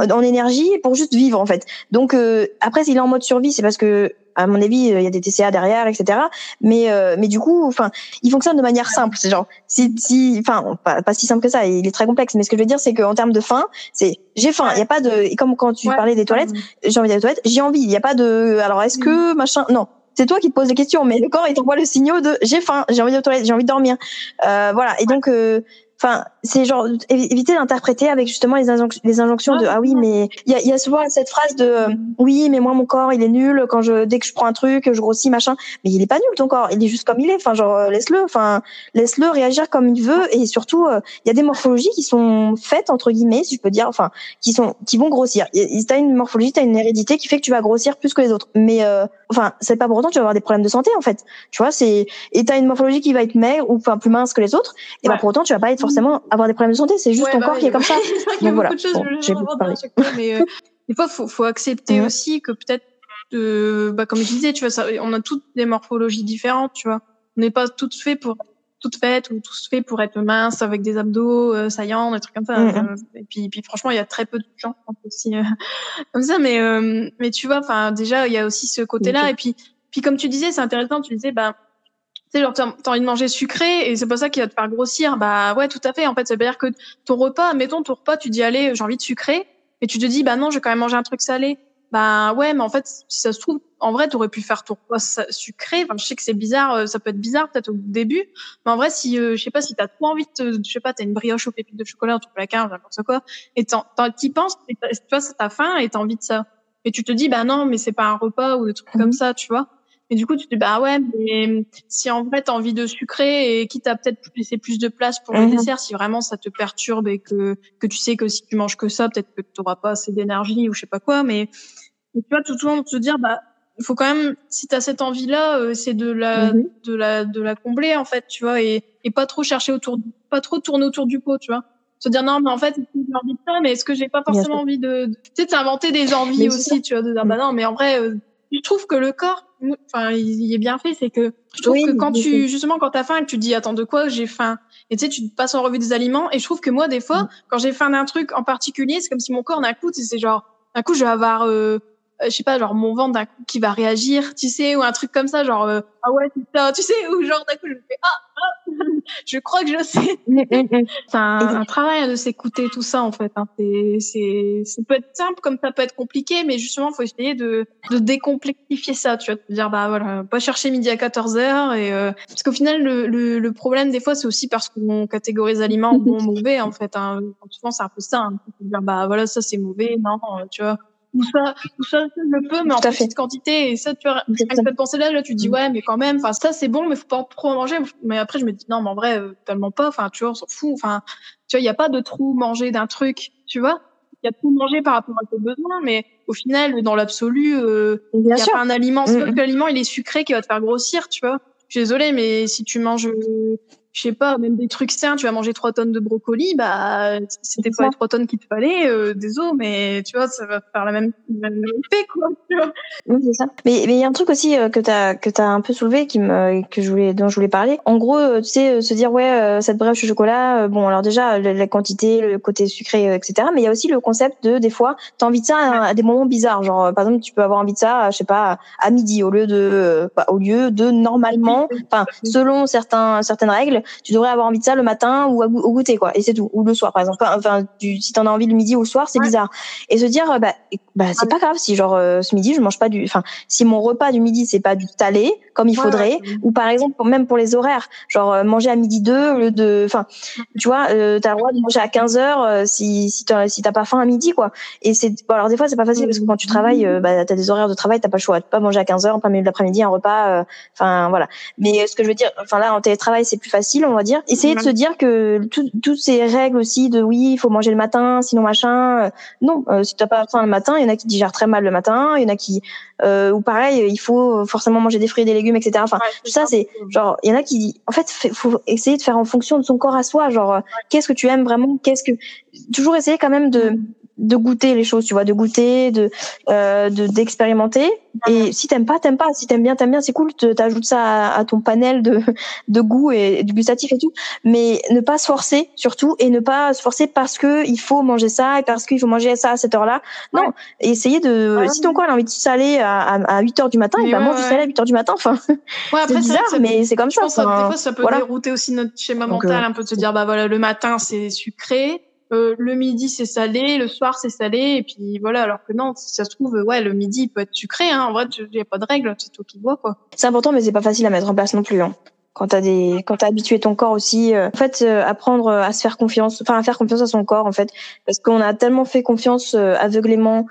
euh, en énergie et pour juste vivre en fait. Donc euh, après s'il est en mode survie c'est parce que à mon avis euh, il y a des TCA derrière etc mais euh, mais du coup enfin il fonctionne de manière simple c'est genre si si enfin pas, pas si simple que ça il est très complexe. Mais ce que je veux dire c'est qu'en termes de faim c'est j'ai faim il y a pas de et comme quand tu Ouais. parlais des toilettes j'ai envie d'aller aux toilettes j'ai envie il y a pas de alors est-ce que machin non. C'est toi qui te poses des questions mais le corps il t'envoie le signal de j'ai faim j'ai envie d'aller aux toilettes j'ai envie de dormir. Euh, voilà. Et donc euh, Enfin, c'est genre évi- éviter d'interpréter avec justement les, injonc- les injonctions de ah oui mais il y a, y a souvent cette phrase de euh, oui mais moi mon corps il est nul quand je dès que je prends un truc je grossis machin. Mais il est pas nul ton corps. Il est juste comme il est. Enfin genre euh, laisse-le enfin laisse-le réagir comme il veut. Et surtout euh, il y a des morphologies qui sont faites entre guillemets si je peux dire enfin qui sont qui vont grossir. T'as une morphologie t'as une hérédité qui fait que tu vas grossir plus que les autres. Mais euh, enfin c'est pas pour autant que tu vas avoir des problèmes de santé en fait. Tu vois c'est et t'as une morphologie qui va être maigre ou enfin plus mince que les autres et bah Ouais. pour autant tu vas pas être forcément avoir des problèmes de santé c'est juste Ouais, ton bah corps qui est comme ça qu'il y a beaucoup de choses Bon, je vais chaque fois, mais euh, des fois, faut, faut accepter Mhm. aussi que peut-être, euh, bah, comme je disais, tu vois, ça, on a toutes des morphologies différentes, tu vois. On n'est pas toutes faites pour toutes faites ou tous faits pour être minces avec des abdos euh, saillants, des trucs comme ça. Mhm. Euh, Et puis, puis franchement, il y a très peu de gens aussi euh, comme ça, mais euh, mais tu vois, enfin déjà, il y a aussi ce côté-là. Et puis puis comme tu disais, c'est intéressant. Tu disais, bah tu sais, genre, t'as envie de manger sucré et c'est pas ça qui va te faire grossir. Bah ouais, tout à fait. En fait, ça veut dire que ton repas, mettons ton repas, tu dis allez, j'ai envie de sucré, et tu te dis bah non, je vais quand même manger un truc salé. Bah ouais, mais en fait, si ça se trouve, en vrai, t'aurais pu faire ton repas sucré. Enfin, je sais que c'est bizarre, euh, ça peut être bizarre peut-être au début, mais en vrai, si euh, je sais pas, si t'as trop envie de, je sais pas, t'as une brioche aux pépites de chocolat, un truc placard, n'importe quoi, et t'y penses, et tu vois, t'as faim et t'as envie de ça. Et tu te dis bah non, mais c'est pas un repas ou des trucs Mhm. comme ça, tu vois. Et du coup, tu te dis, bah ouais, mais si en vrai t'as envie de sucrer et quitte à peut-être laisser plus de place pour le Mhm. dessert, si vraiment ça te perturbe et que, que tu sais que si tu manges que ça, peut-être que tu n'auras pas assez d'énergie ou je sais pas quoi, mais, mais tu vois, tout le monde te dire, bah, il faut quand même, si t'as cette envie-là, euh, c'est de la, Mhm. de la, de la combler, en fait, tu vois, et, et pas trop chercher autour, pas trop tourner autour du pot, tu vois. Se dire, non, mais en fait, j'ai envie de ça, mais est-ce que j'ai pas forcément envie de, de- tu sais, t'as inventé des envies Mais aussi, tu vois, de dire, bah non, mais en vrai, euh, je trouve que le corps, enfin, il est bien fait, c'est que je trouve que quand tu, justement, quand t'as faim et que tu te dis, attends, de quoi j'ai faim? Et tu sais, tu passes en revue des aliments. Et je trouve que moi, des fois, mm. quand j'ai faim d'un truc en particulier, c'est comme si mon corps, d'un coup, c'est genre, d'un coup, je vais avoir, euh, je sais pas, genre mon ventre d'un coup qui va réagir, tu sais, ou un truc comme ça, genre euh, ah ouais, c'est ça, tu sais, ou genre d'un coup je me fais ah, ah je crois que je sais. Mm, mm, mm. c'est un, travail de s'écouter tout ça en fait. Hein. C'est, c'est, ça peut être simple comme ça peut être compliqué, mais justement faut essayer de, de décomplexifier ça, tu vois, te dire bah voilà, pas chercher midi à 14 heures et euh... parce qu'au final le, le, le, problème des fois c'est aussi parce qu'on catégorise aliments en bon mauvais en fait. Hein. Souvent c'est un peu ça, hein. dire bah voilà ça c'est mauvais, non, tu vois ou ça, ou ça, je peux, mais en petite quantité. Et ça, tu vois, avec cette pensée-là, là, tu dis, mm. ouais, mais quand même, enfin, ça, c'est bon, mais faut pas trop en manger. Mais après, je me dis, non, mais en vrai, euh, tellement pas. Enfin, tu vois, on s'en fout. Enfin, tu vois, il y a pas de trou manger d'un truc, tu vois. Il y a tout manger par rapport à tes besoins, mais au final, dans l'absolu, euh, il y a pas un aliment. Mm. que l'aliment, il est sucré qui va te faire grossir, tu vois. Je suis désolée, mais si tu manges je sais pas, même des trucs sains, tu vas manger trois tonnes de brocolis, bah, c'était pas les trois tonnes qu'il te fallait, euh, désolé, mais tu vois, ça va faire la même, même effet, quoi, tu vois. Oui, c'est ça. Mais, mais il y a un truc aussi euh, que t'as, que t'as un peu soulevé, qui me, que je voulais, dont je voulais parler. En gros, euh, tu sais, euh, se dire, ouais, cette brèche au chocolat, bon, alors déjà, la, quantité, le côté sucré, etc. Mais il y a aussi le concept de, des fois, t'as envie de ça à, des moments bizarres. Genre, par exemple, tu peux avoir envie de ça, je sais pas, à midi, au lieu de, bah, au lieu de normalement, enfin, selon certains, certaines règles, tu devrais avoir envie de ça le matin ou au goûter quoi et c'est tout ou le soir par exemple. Enfin tu, si t'en as envie le midi ou le soir c'est bizarre. Et se dire bah bah c'est pas grave si genre euh, ce midi je mange pas du enfin si mon repas du midi c'est pas du talé comme il faudrait ou par exemple même pour les horaires genre euh, manger à midi 2 au lieu de enfin tu vois euh, t'as le droit de manger à 15 heures euh, si si t'as si t'as pas faim à midi quoi. Et c'est bon, alors des fois c'est pas facile parce que quand tu travailles bah t'as des horaires de travail t'as pas le choix. De pas manger à 15 heures en plein milieu de l'après-midi un repas enfin voilà. Mais ce que je veux dire enfin là en télétravail c'est plus facile on va dire. Essayer de se dire que toutes ces règles aussi de oui il faut manger le matin sinon machin non si t'as pas faim le matin il y en a qui digèrent très mal le matin il y en a qui euh, ou pareil il faut forcément manger des fruits et des légumes etc enfin tout ça c'est genre il y en a qui en fait faut essayer de faire en fonction de son corps à soi genre qu'est-ce que tu aimes vraiment qu'est-ce que toujours essayer quand même de de goûter les choses, tu vois, de goûter, de euh, de d'expérimenter. Et si t'aimes pas, t'aimes pas. Si t'aimes bien, t'aimes bien. C'est cool. T'ajoutes ça à, ton panel de de goût et, du gustatif et tout. Mais ne pas se forcer surtout et ne pas se forcer parce que il faut manger ça et parce qu'il faut manger ça à cette heure-là. Non, essayer de. si ton corps a envie de saler à, à, 8 heures du matin, il va manger du salé à 8 heures du matin. Enfin, c'est bizarre, mais c'est comme ça. des fois, ça peut dérouter aussi notre schéma mental, euh, un peu de se dire bah voilà, le matin c'est sucré euh, le midi c'est salé, le soir c'est salé, et puis voilà. Alors que non, si ça se trouve, ouais, le midi il peut être sucré. Hein. En vrai, il n'y a pas de règle, c'est toi qui vois quoi. C'est important, mais c'est pas facile à mettre en place non plus. Hein. Quand t'as des, quand t'as habitué ton corps aussi, euh, en fait, euh, apprendre à se faire confiance, enfin à faire confiance à son corps en fait, parce qu'on a tellement fait confiance aveuglément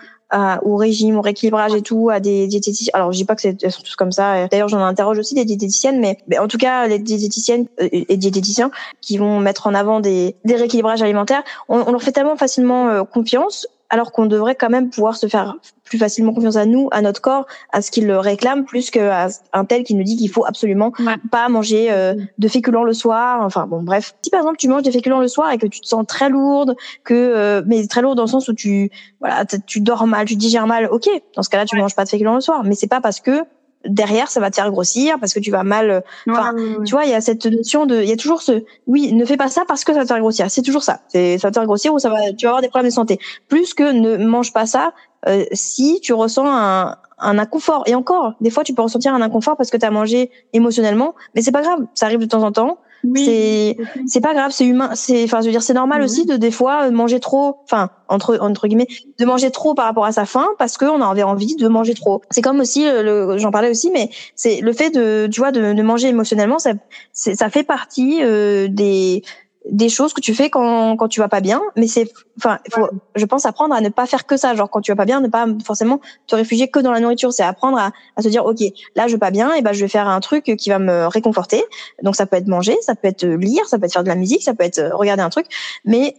au régime, au rééquilibrage et tout, à des diététiciens. Alors, je dis pas que c'est sont tous comme ça. D'ailleurs, j'en interroge aussi des diététiciennes, mais, mais, en tout cas, les diététiciennes euh, et diététiciens qui vont mettre en avant des, des rééquilibrages alimentaires, on, on leur fait tellement facilement euh, confiance alors qu'on devrait quand même pouvoir se faire plus facilement confiance à nous, à notre corps, à ce qu'il réclame, plus qu'à un tel qui nous dit qu'il faut absolument pas manger euh, de féculents le soir. Enfin bon, bref. Si par exemple tu manges des féculents le soir et que tu te sens très lourde, que euh, mais très lourde dans le sens où tu voilà, tu dors mal, tu digères mal, ok. Dans ce cas-là, tu manges pas de féculents le soir, mais c'est pas parce que derrière ça va te faire grossir parce que tu vas mal euh, enfin tu vois il y a cette notion de il y a toujours ce oui ne fais pas ça parce que ça va te faire grossir. C'est toujours ça. C'est ça va te faire grossir ou ça va tu vas avoir des problèmes de santé. Plus que ne mange pas ça euh, si tu ressens un, un inconfort. Et encore des fois tu peux ressentir un inconfort parce que tu as mangé émotionnellement mais c'est pas grave. Ça arrive de temps en temps c'est c'est pas grave, c'est humain. C'est enfin je veux dire c'est normal aussi de des fois manger trop, enfin entre entre guillemets, de manger trop par rapport à sa faim parce qu'on avait envie de manger trop. C'est comme aussi le j'en parlais aussi, mais c'est le fait de tu vois de, de manger émotionnellement, ça ça fait partie euh, des des choses que tu fais quand, quand tu vas pas bien, mais c'est, enfin, faut, je pense apprendre à ne pas faire que ça. Genre quand tu vas pas bien, ne pas forcément te réfugier que dans la nourriture. C'est apprendre à, à se dire, ok, là je vais pas bien, et ben je vais faire un truc qui va me réconforter. Donc ça peut être manger, ça peut être lire, ça peut être faire de la musique, ça peut être regarder un truc, mais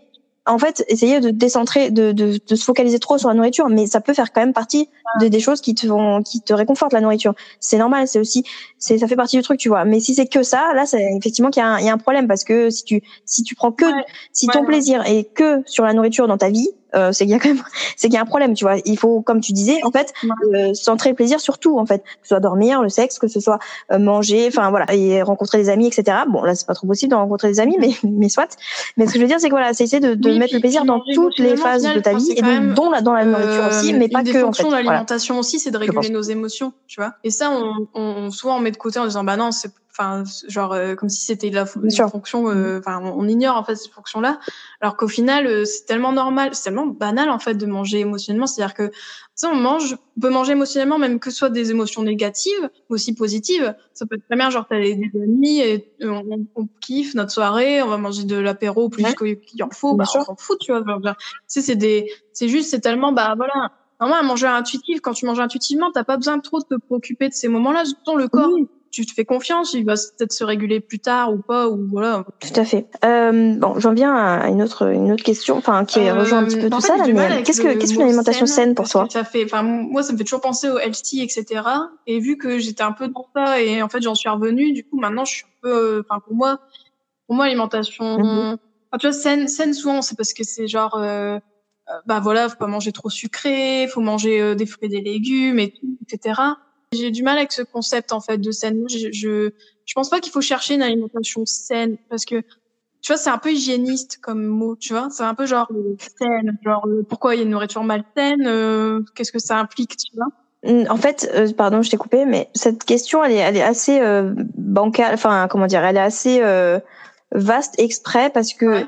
en fait, essayer de décentrer, de, de, de, se focaliser trop sur la nourriture, mais ça peut faire quand même partie de, des choses qui te vont, qui te réconfortent la nourriture. C'est normal, c'est aussi, c'est, ça fait partie du truc, tu vois. Mais si c'est que ça, là, c'est effectivement qu'il y, a un, il y a un problème parce que si tu, si tu prends que, si ton plaisir est que sur la nourriture dans ta vie, euh, c'est qu'il y a quand même, c'est qu'il y a un problème, tu vois. Il faut, comme tu disais, en fait, euh, centrer le plaisir sur tout, en fait, que ce soit dormir, le sexe, que ce soit euh, manger, enfin voilà, et rencontrer des amis, etc. Bon, là, c'est pas trop possible de rencontrer des amis, mais mais soit. Mais ce que je veux dire, c'est que voilà, c'est essayer de, de Oui, mettre puis- le plaisir dans toutes les phases final, de ta vie, et donc dont la, dans la nourriture Euh, aussi, mais pas que en fait. Voilà. l'alimentation aussi, c'est de réguler nos émotions, tu vois. Et ça, on, on, souvent on met de côté en disant bah non, c'est enfin genre euh, comme si c'était la une fonction. euh, Enfin, on, on ignore en fait cette fonction-là, alors qu'au final, euh, c'est tellement normal, c'est tellement banal en fait de manger émotionnellement. C'est-à-dire que tu sais, on mange, on peut manger émotionnellement même que ce soit des émotions négatives, mais aussi positives. Ça peut être très bien, genre t'as des, amis et on, on kiffe notre soirée, on va manger de l'apéro plus Ouais. qu'il en faut, bah, on s'en fout, tu vois. Sais, c'est des, c'est juste, c'est tellement, bah voilà. Normalement, à manger intuitif, quand tu manges intuitivement, t'as pas besoin de trop de te préoccuper de ces moments-là. Surtout le corps, Oui. Tu te fais confiance, il va peut-être se réguler plus tard ou pas, ou voilà. Tout à fait. Euh, bon, j'en viens à une autre, une autre question, enfin, qui Euh, rejoint un petit peu tout fait, ça, là, mais qu'est-ce que, le qu'est-ce mot qu'une alimentation saine pour parce toi? Ça fait, enfin, moi, ça me fait toujours penser au healthy, etc. Et vu que j'étais un peu dans ça, et en fait, j'en suis revenue, du coup, maintenant, je suis un peu, euh, enfin, pour moi, pour moi, l'alimentation, Mhm. enfin, tu vois, saine, saine, souvent, c'est parce que c'est genre, euh, euh, bah voilà, faut pas manger trop sucré, faut manger euh, des fruits et des légumes et tout, etc. J'ai du mal avec ce concept en fait de saine. Je, je, je pense pas qu'il faut chercher une alimentation saine parce que tu vois, c'est un peu hygiéniste comme mot, tu vois. C'est un peu genre euh, saine, genre euh, pourquoi il y a une nourriture malsaine, euh, qu'est-ce que ça implique, tu vois. En fait, euh, pardon, je t'ai coupé, mais cette question, elle est, elle est assez euh, bancale, enfin, comment dire, elle est assez euh, vaste exprès parce que Ouais.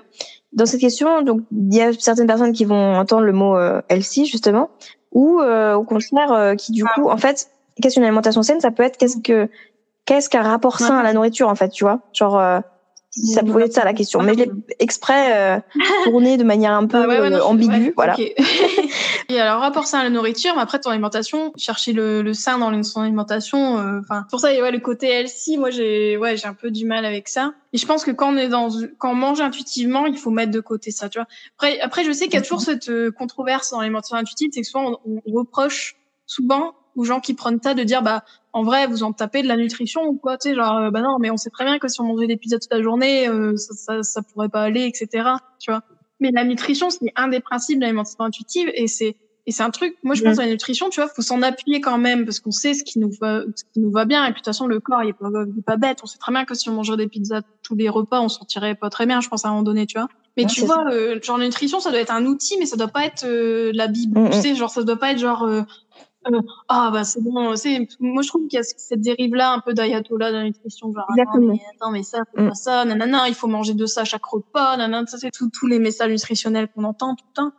dans cette question, donc, il y a certaines personnes qui vont entendre le mot euh, healthy, justement, ou euh, au contraire, euh, qui du coup, en fait, qu'est-ce qu'une alimentation saine? Ça peut être qu'est-ce que qu'est-ce qu'un rapport sain à la nourriture, en fait, tu vois? Genre, euh, ça pouvait être ça la question, mais je l'ai exprès euh, tourné de manière un peu Ah ouais, ouais, non, euh, ambiguë, ouais, voilà. et alors, rapport sain à la nourriture, mais après ton alimentation, chercher le, le sain dans son alimentation, euh, enfin, pour ça, ouais, le côté healthy, moi, j'ai, ouais, j'ai un peu du mal avec ça. Et je pense que quand on est dans, quand on mange intuitivement, il faut mettre de côté ça, tu vois. Après, après, je sais qu'il y a toujours cette euh, controverse dans l'alimentation intuitive, c'est que souvent, on, on reproche souvent aux gens qui prennent ça de dire, bah, en vrai, vous en tapez de la nutrition ou quoi, tu sais, genre, euh, bah non, mais on sait très bien que si on mangeait des pizzas toute la journée, euh, ça, ça, ça pourrait pas aller, etc., tu vois. Mais la nutrition, c'est un des principes de l'alimentation intuitive et c'est et c'est un truc. Moi, je pense à la nutrition, tu vois, faut s'en appuyer quand même parce qu'on sait ce qui nous va, ce qui nous va bien. Et puis de toute façon, le corps, il est pas, il est pas bête. On sait très bien que si on mangeait des pizzas tous les repas, on s'en tirait pas très bien. Je pense à un moment donné, tu vois. Mais Ouais, tu vois, euh, genre la nutrition, ça doit être un outil, mais ça doit pas être euh, la bible. Mhm. Tu sais, genre ça doit pas être genre euh, ah bah c'est bon. C'est moi je trouve qu'il y a cette dérive là un peu d'ayatollah de la nutrition, genre mais, attends mais ça c'est Mm. pas ça, nanana, il faut manger de ça à chaque repas, nanana, ça c'est tous les messages nutritionnels qu'on entend tout le temps.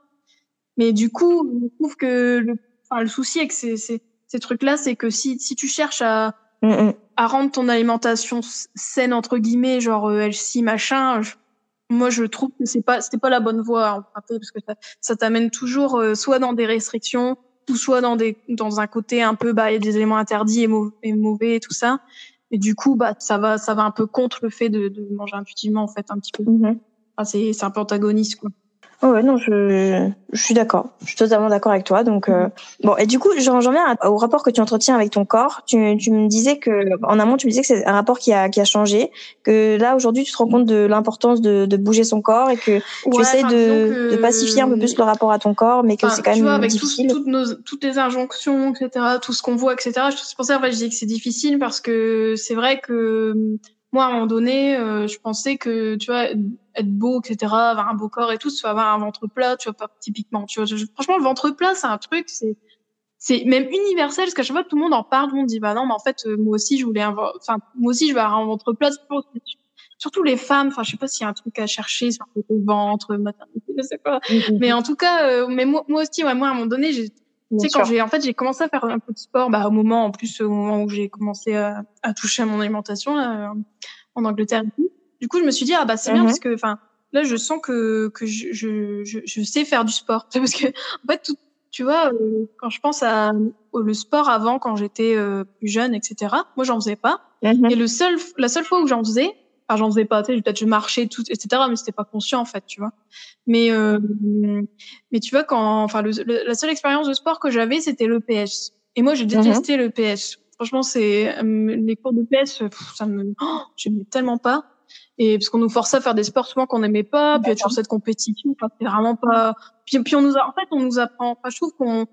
Mais du coup, je trouve que le, enfin, le souci avec ces, ces, ces trucs-là, c'est que si, si tu cherches à, Mm, mm. à rendre ton alimentation saine entre guillemets, genre euh, healthy machin, je- moi je trouve que c'est pas c'est pas la bonne voie emprunter parce que ça, ça t'amène toujours euh, soit dans des restrictions soit dans des dans un côté un peu bah il y a des éléments interdits et, mau- et mauvais et tout ça. Et du coup bah ça va ça va un peu contre le fait de, de manger intuitivement en fait un petit peu. Enfin, c'est c'est un peu antagoniste quoi. Oh ouais, non, je, je suis d'accord. Je suis totalement d'accord avec toi. Donc, euh, bon, et du coup, j'en j'en viens au rapport que tu entretiens avec ton corps. Tu, tu me disais que, en amont, tu me disais que c'est un rapport qui a, qui a changé. Que là, aujourd'hui, tu te rends compte de l'importance de, de bouger son corps et que tu essaies enfin, de, que- de pacifier un peu plus le rapport à ton corps, mais que Enfin, c'est quand tu même vois, avec tout- difficile. toutes, nos, toutes les injonctions, etc., tout ce qu'on voit, etc. je- ça en fait, je dis que c'est difficile parce que c'est vrai que moi, à un moment donné, euh, je pensais que, tu vois, être beau, etc., avoir un beau corps et tout, tu vas avoir un ventre plat, tu vois, pas typiquement. Tu vois, je- franchement, le ventre plat, c'est un truc, c'est c'est même universel parce qu'à chaque fois tout le monde en parle, tout le monde dit bah non, mais en fait, euh, moi aussi, je voulais un, enfin, moi aussi, je vais avoir un ventre plat. Surtout les femmes, enfin, je sais pas s'il y a un truc à chercher sur le ventre, maternité, je sais pas. Mais en tout cas, euh, mais moi, moi aussi, ouais, moi à un moment donné, j'ai, tu sais, quand j'ai, en fait, j'ai commencé à faire un peu de sport, bah, au moment, en plus, au moment où j'ai commencé à, à toucher à mon alimentation, là, euh, en Angleterre. Du coup, je me suis dit, ah, bah, c'est bien Mhm. parce que, enfin, là, je sens que, que je, je, je, je sais faire du sport. Parce que, en fait, tout, tu vois, euh, quand je pense à au- le sport avant, quand j'étais euh, plus jeune, etc., moi, j'en faisais pas. Mhm. Et le seul, la seule fois où j'en faisais, enfin j'en faisais pas, tu sais, peut-être je marchais, tout, etc., mais c'était pas conscient en fait, tu vois. Mais euh, mais tu vois quand, enfin le, le- la seule expérience de sport que j'avais, c'était le PS. Et moi, j'ai détesté le PS. Franchement, c'est euh, les cours de PS, pff, ça me, oh, j'aimais tellement pas. Et parce qu'on nous forçait à faire des sports souvent qu'on n'aimait pas, puis il y a toujours cette compétition, enfin, c'est vraiment pas. Puis, puis on nous a, en fait, on nous apprend. Enfin, je trouve qu'on,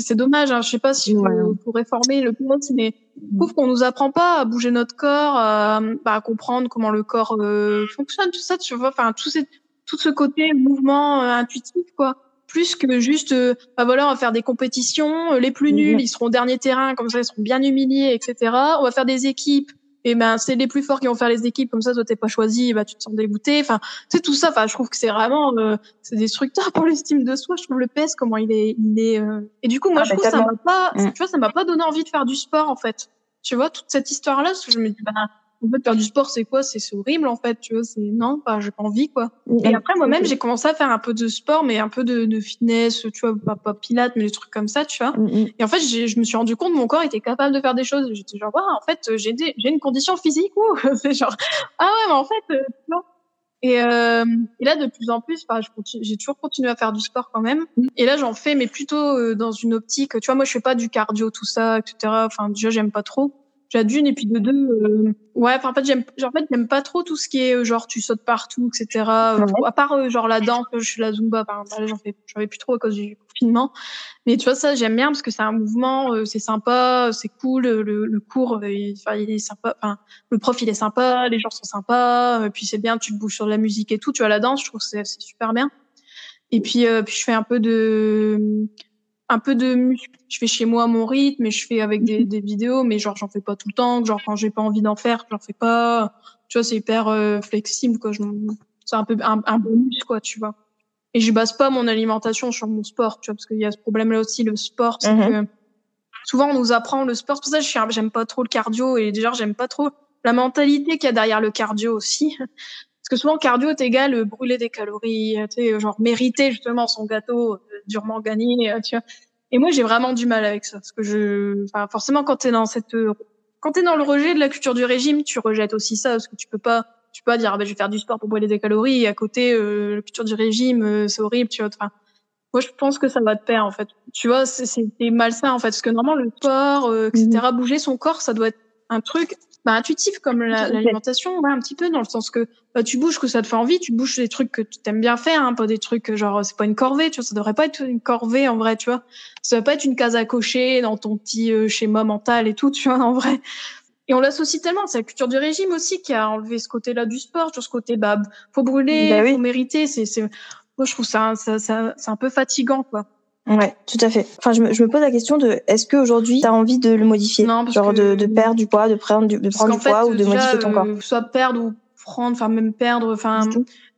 c'est dommage. Hein, je sais pas si ouais. faut, faut réformer le pilote, mais je trouve qu'on nous apprend pas à bouger notre corps, à, bah, à comprendre comment le corps euh, fonctionne, tout ça, tu vois. Enfin, tout, ces, tout ce côté mouvement euh, intuitif, quoi plus que juste euh, bah voilà on va faire des compétitions les plus nuls ils seront dernier terrain comme ça ils seront bien humiliés etc on va faire des équipes et ben c'est les plus forts qui vont faire les équipes. Comme ça toi t'es pas choisi bah tu te sens dégoûté enfin c'est tout ça enfin je trouve que c'est vraiment euh, c'est destructeur pour l'estime de soi. Je trouve le PS comment il est il est euh... et du coup moi ah, je trouve ça m'a pas mmh. tu vois ça m'a pas donné envie de faire du sport en fait. Tu vois toute cette histoire là parce que je me dis bah en fait faire du sport c'est quoi? C'est horrible en fait tu vois c'est non pas j'ai pas envie quoi. Et après moi-même j'ai commencé à faire un peu de sport mais un peu de, de fitness tu vois pas, pas pilates mais des trucs comme ça tu vois. Et en fait je me suis rendu compte que mon corps était capable de faire des choses. J'étais genre ouais, en fait j'ai j'ai une condition physique ou c'est genre ah ouais mais en fait euh, non. Et, euh, et là de plus en plus j'ai toujours continué à faire du sport quand même. Et là j'en fais mais plutôt euh, dans une optique tu vois moi je fais pas du cardio tout ça etc enfin déjà j'aime pas trop déjà d'une et puis de deux euh, ouais enfin en fait j'aime en fait j'aime pas trop tout ce qui est euh, genre tu sautes partout etc euh, à part euh, genre la danse je suis la zumba par exemple j'en fais j'en fais plus trop à cause du confinement. Mais tu vois ça j'aime bien parce que c'est un mouvement euh, c'est sympa c'est cool le, le cours il, enfin, il est sympa enfin le prof il est sympa les gens sont sympas puis c'est bien tu te bouges sur la musique et tout tu vois la danse je trouve c'est c'est super bien. Et puis puis je fais un peu de un peu de muscle. Je fais chez moi mon rythme et je fais avec des, des vidéos, mais genre j'en fais pas tout le temps. Genre quand j'ai pas envie d'en faire, j'en fais pas. Tu vois, c'est hyper euh, flexible quoi. C'est un peu un, un, bonus quoi, tu vois. Et je base pas mon alimentation sur mon sport, tu vois, parce qu'il y a ce problème-là aussi. Le sport, c'est mm-hmm. que souvent on nous apprend le sport. C'est pour ça que j'aime pas trop le cardio et déjà j'aime pas trop la mentalité qu'il y a derrière le cardio aussi. Parce que souvent, cardio est égal euh, brûler des calories, tu sais, genre mériter justement son gâteau, euh, durement gagné, tu vois. Et moi, j'ai vraiment du mal avec ça, parce que je, enfin, forcément, quand t'es dans cette, quand t'es dans le rejet de la culture du régime, tu rejettes aussi ça, parce que tu peux pas, tu peux pas dire, ah ben, je vais faire du sport pour brûler des calories, et à côté, euh, la culture du régime, euh, c'est horrible, tu vois. Enfin, moi, je pense que ça va de pair, en fait. Tu vois, c'est malsain, en fait, parce que normalement, le sport, euh, etc., mmh. bouger son corps, ça doit être un truc bah, intuitif comme l'alimentation, ouais, un petit peu dans le sens que bah, tu bouges que ça te fait envie, tu bouges des trucs que tu aimes bien faire, hein, pas des trucs genre c'est pas une corvée, tu vois, ça devrait pas être une corvée en vrai, tu vois, ça devrait pas être une case à cocher dans ton petit euh, schéma mental et tout, tu vois, en vrai. Et on l'associe tellement, c'est la culture du régime aussi qui a enlevé ce côté-là du sport, sur ce côté bah faut brûler, bah, oui. faut mériter, c'est c'est moi je trouve ça ça, ça c'est un peu fatigant quoi. Ouais, tout à fait. Enfin, je me, je me pose la question de est-ce qu'aujourd'hui tu as envie de le modifier? Non, Genre que... de, de perdre du poids, de prendre du, de prendre du fait, poids ou de déjà, modifier ton corps? euh, Soit perdre ou prendre, enfin même perdre. Enfin,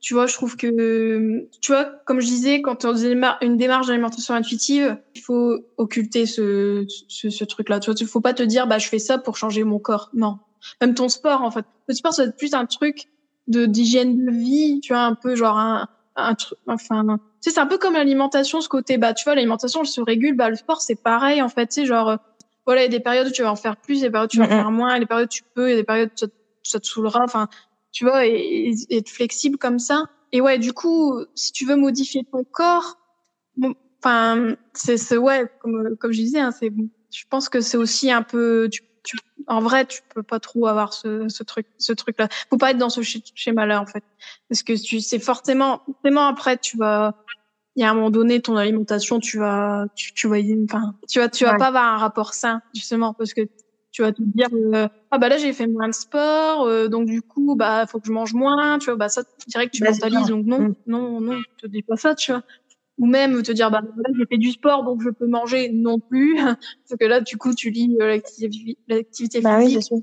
tu vois, je trouve que, tu vois, comme je disais, quand on faisait une démarche d'alimentation intuitive, il faut occulter ce, ce, ce truc-là. Tu vois, il faut pas te dire, bah je fais ça pour changer mon corps. Non. Même ton sport, en fait. Le sport, ça va être plus un truc de d'hygiène de vie, tu vois, un peu genre un, un truc, enfin, sais, c'est un peu comme l'alimentation, ce côté, bah, tu vois, l'alimentation, elle se régule, bah, le sport, c'est pareil, en fait, tu sais, genre, voilà, il y a des périodes où tu vas en faire plus, il y a des périodes où tu vas en faire moins, il y a des périodes où tu peux, il y a des périodes où ça, ça te saoulera, enfin, tu vois, et, et, être flexible comme ça. Et ouais, du coup, si tu veux modifier ton corps, enfin, bon, c'est, ouais, comme, comme je disais, hein, c'est, je pense que c'est aussi un peu, tu tu, en vrai, tu peux pas trop avoir ce, ce truc, ce truc-là. Faut pas être dans ce schéma-là, en fait. Parce que tu, c'est forcément, forcément après, tu vas, il y a un moment donné, ton alimentation, tu vas, tu, tu vas, enfin, tu vas, tu vas ouais. pas avoir un rapport sain, justement, parce que tu vas te dire, euh, ah bah là, j'ai fait moins de sport, euh, donc du coup, bah, faut que je mange moins, tu vois, bah ça, direct, tu bah, mentalises, donc non, mmh. non, non, te dis pas ça, tu vois ou même te dire bah j'ai fait du sport donc je peux manger non plus. Parce que là du coup tu lis euh, l'activité l'activité bah physique oui,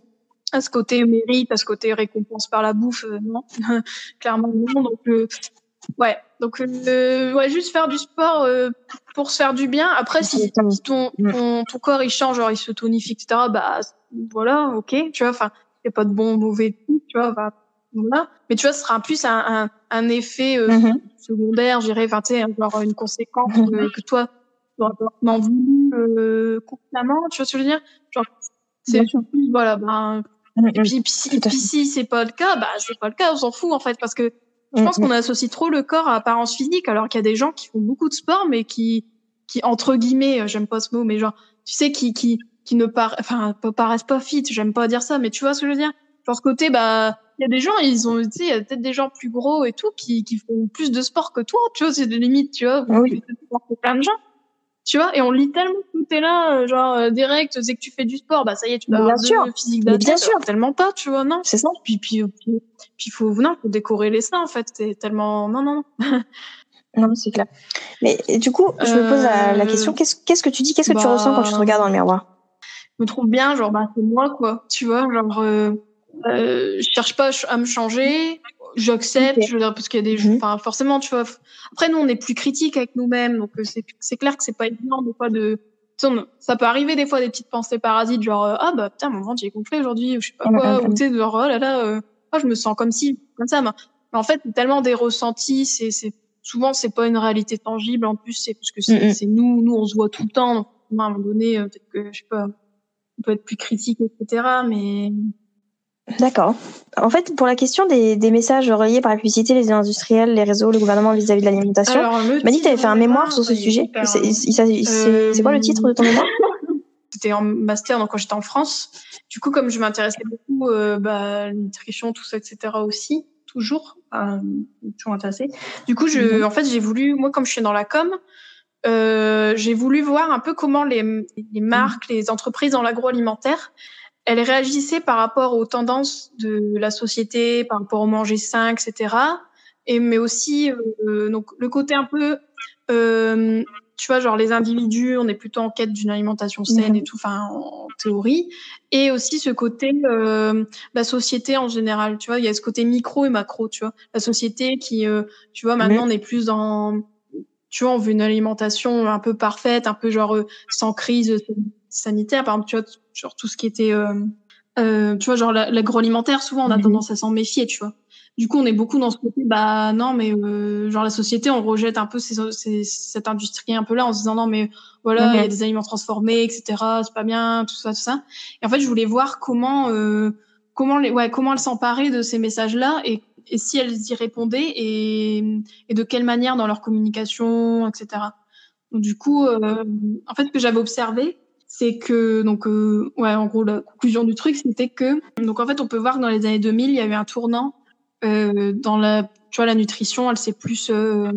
à ce côté mérite à ce côté récompense par la bouffe euh, non. Clairement non. Donc euh, ouais. Donc euh, ouais juste faire du sport euh, pour se faire du bien. Après si, si ton, ton ton corps il change genre il se tonifie etc bah voilà ok tu vois. Enfin a pas de bon mauvais tu vois. Bah, voilà. Mais tu vois, ce sera plus un, un, un effet euh, mm -hmm. secondaire, j'irais, enfin, tu sais, genre une conséquence euh, que toi, tu auras voulu euh, consciemment, tu vois ce que je veux dire? Genre, c'est plus, voilà, ben, mm -hmm. et puis, puis, et puis si c'est pas le cas, bah, c'est pas le cas, on s'en fout, en fait, parce que je pense qu'on associe trop le corps à apparence physique, alors qu'il y a des gens qui font beaucoup de sport, mais qui, qui entre guillemets, j'aime pas ce mot, mais genre, tu sais, qui, qui, qui ne par, enfin, paraissent pas fit, j'aime pas dire ça, mais tu vois ce que je veux dire? Genre ce côté, bah, y a des gens, ils ont, tu sais, il y a peut-être des gens plus gros et tout qui, qui font plus de sport que toi, tu vois, c'est des limites, tu vois. Oui. plein de gens. Tu vois, et on lit tellement tout est là, euh, genre euh, direct, c'est que tu fais du sport, bah ça y est, tu vas Bien avoir sûr. de physique d'athlète, bien sûr. Tellement pas, tu vois, non. C'est ça. Puis puis puis puis faut non, faut décorer les seins en fait, c'est tellement non non non. Non, c'est clair. Mais du coup, je me pose la, la Euh, question qu'est-ce qu'est-ce que tu dis Qu'est-ce que tu bah, ressens quand tu te regardes dans le miroir? Je me trouve bien, genre, bah, c'est moi, quoi. Tu vois, genre, euh, euh, je cherche pas à me changer, j'accepte, je veux dire, parce qu'il y a des, Mhm. enfin, forcément, tu vois. Après, nous, on est plus critique avec nous-mêmes, donc euh, c'est, c'est clair que c'est pas évident, des fois, de, ça peut arriver, des fois, des petites pensées parasites, genre, euh, ah, bah, putain, mon ventre, est gonflé aujourd'hui, ou je sais pas quoi, ou tu sais, genre, oh là là, euh, ah, je me sens comme si, comme ça, mais, mais en fait, tellement des ressentis, c'est, c'est, souvent, c'est pas une réalité tangible, en plus, c'est parce que c'est, c'est nous, nous, on se voit tout le temps, donc, à un moment donné, euh, peut-être que, je sais pas, on peut être plus critique, etc. Mais D'accord. En fait, pour la question des, des messages relayés par la publicité, les industriels, les réseaux, le gouvernement vis-à-vis de l'alimentation, tu m'as dit que tu avais fait un mémoire sur ce sujet. C'est euh, c'est- quoi le titre de ton mémoire? C'était en master, donc quand j'étais en France. Du coup, comme je m'intéressais beaucoup euh, bah, à nutrition, tout ça, etc. aussi, toujours, euh, toujours intéressée. Du coup, je, Mhm. en fait, j'ai voulu, moi, comme je suis dans la com, euh, j'ai voulu voir un peu comment les, les marques, les entreprises dans l'agroalimentaire, elles réagissaient par rapport aux tendances de la société, par rapport au manger sain, etc. Et mais aussi euh, donc le côté un peu, euh, tu vois, genre les individus, on est plutôt en quête d'une alimentation saine et tout, enfin en théorie, et aussi ce côté euh, la société en général, tu vois, il y a ce côté micro et macro, tu vois, la société qui, euh, tu vois, maintenant on est plus dans tu vois, on veut une alimentation un peu parfaite, un peu genre euh, sans crise sanitaire. Par exemple, tu vois, genre tout ce qui était, euh, euh, tu vois, genre la- l'agroalimentaire, souvent on a Mhm. tendance à s'en méfier, tu vois. Du coup, on est beaucoup dans ce côté, bah non, mais euh, genre la société, on rejette un peu ces, ces- cette industrie un peu là en se disant non, mais voilà, il y a des aliments transformés, etc. C'est pas bien, tout ça, tout ça. Et en fait, je voulais voir comment, euh, comment les, ouais, comment elles s'emparaient de ces messages-là et, et si elles y répondaient et, et de quelle manière dans leur communication, etc. Donc, du coup, euh, en fait, que j'avais observé, c'est que, donc, euh, ouais, en gros, la conclusion du truc, c'était que, donc, en fait, on peut voir que dans les années 2000, il y a eu un tournant euh, dans la, tu vois, la nutrition, elle s'est plus, euh,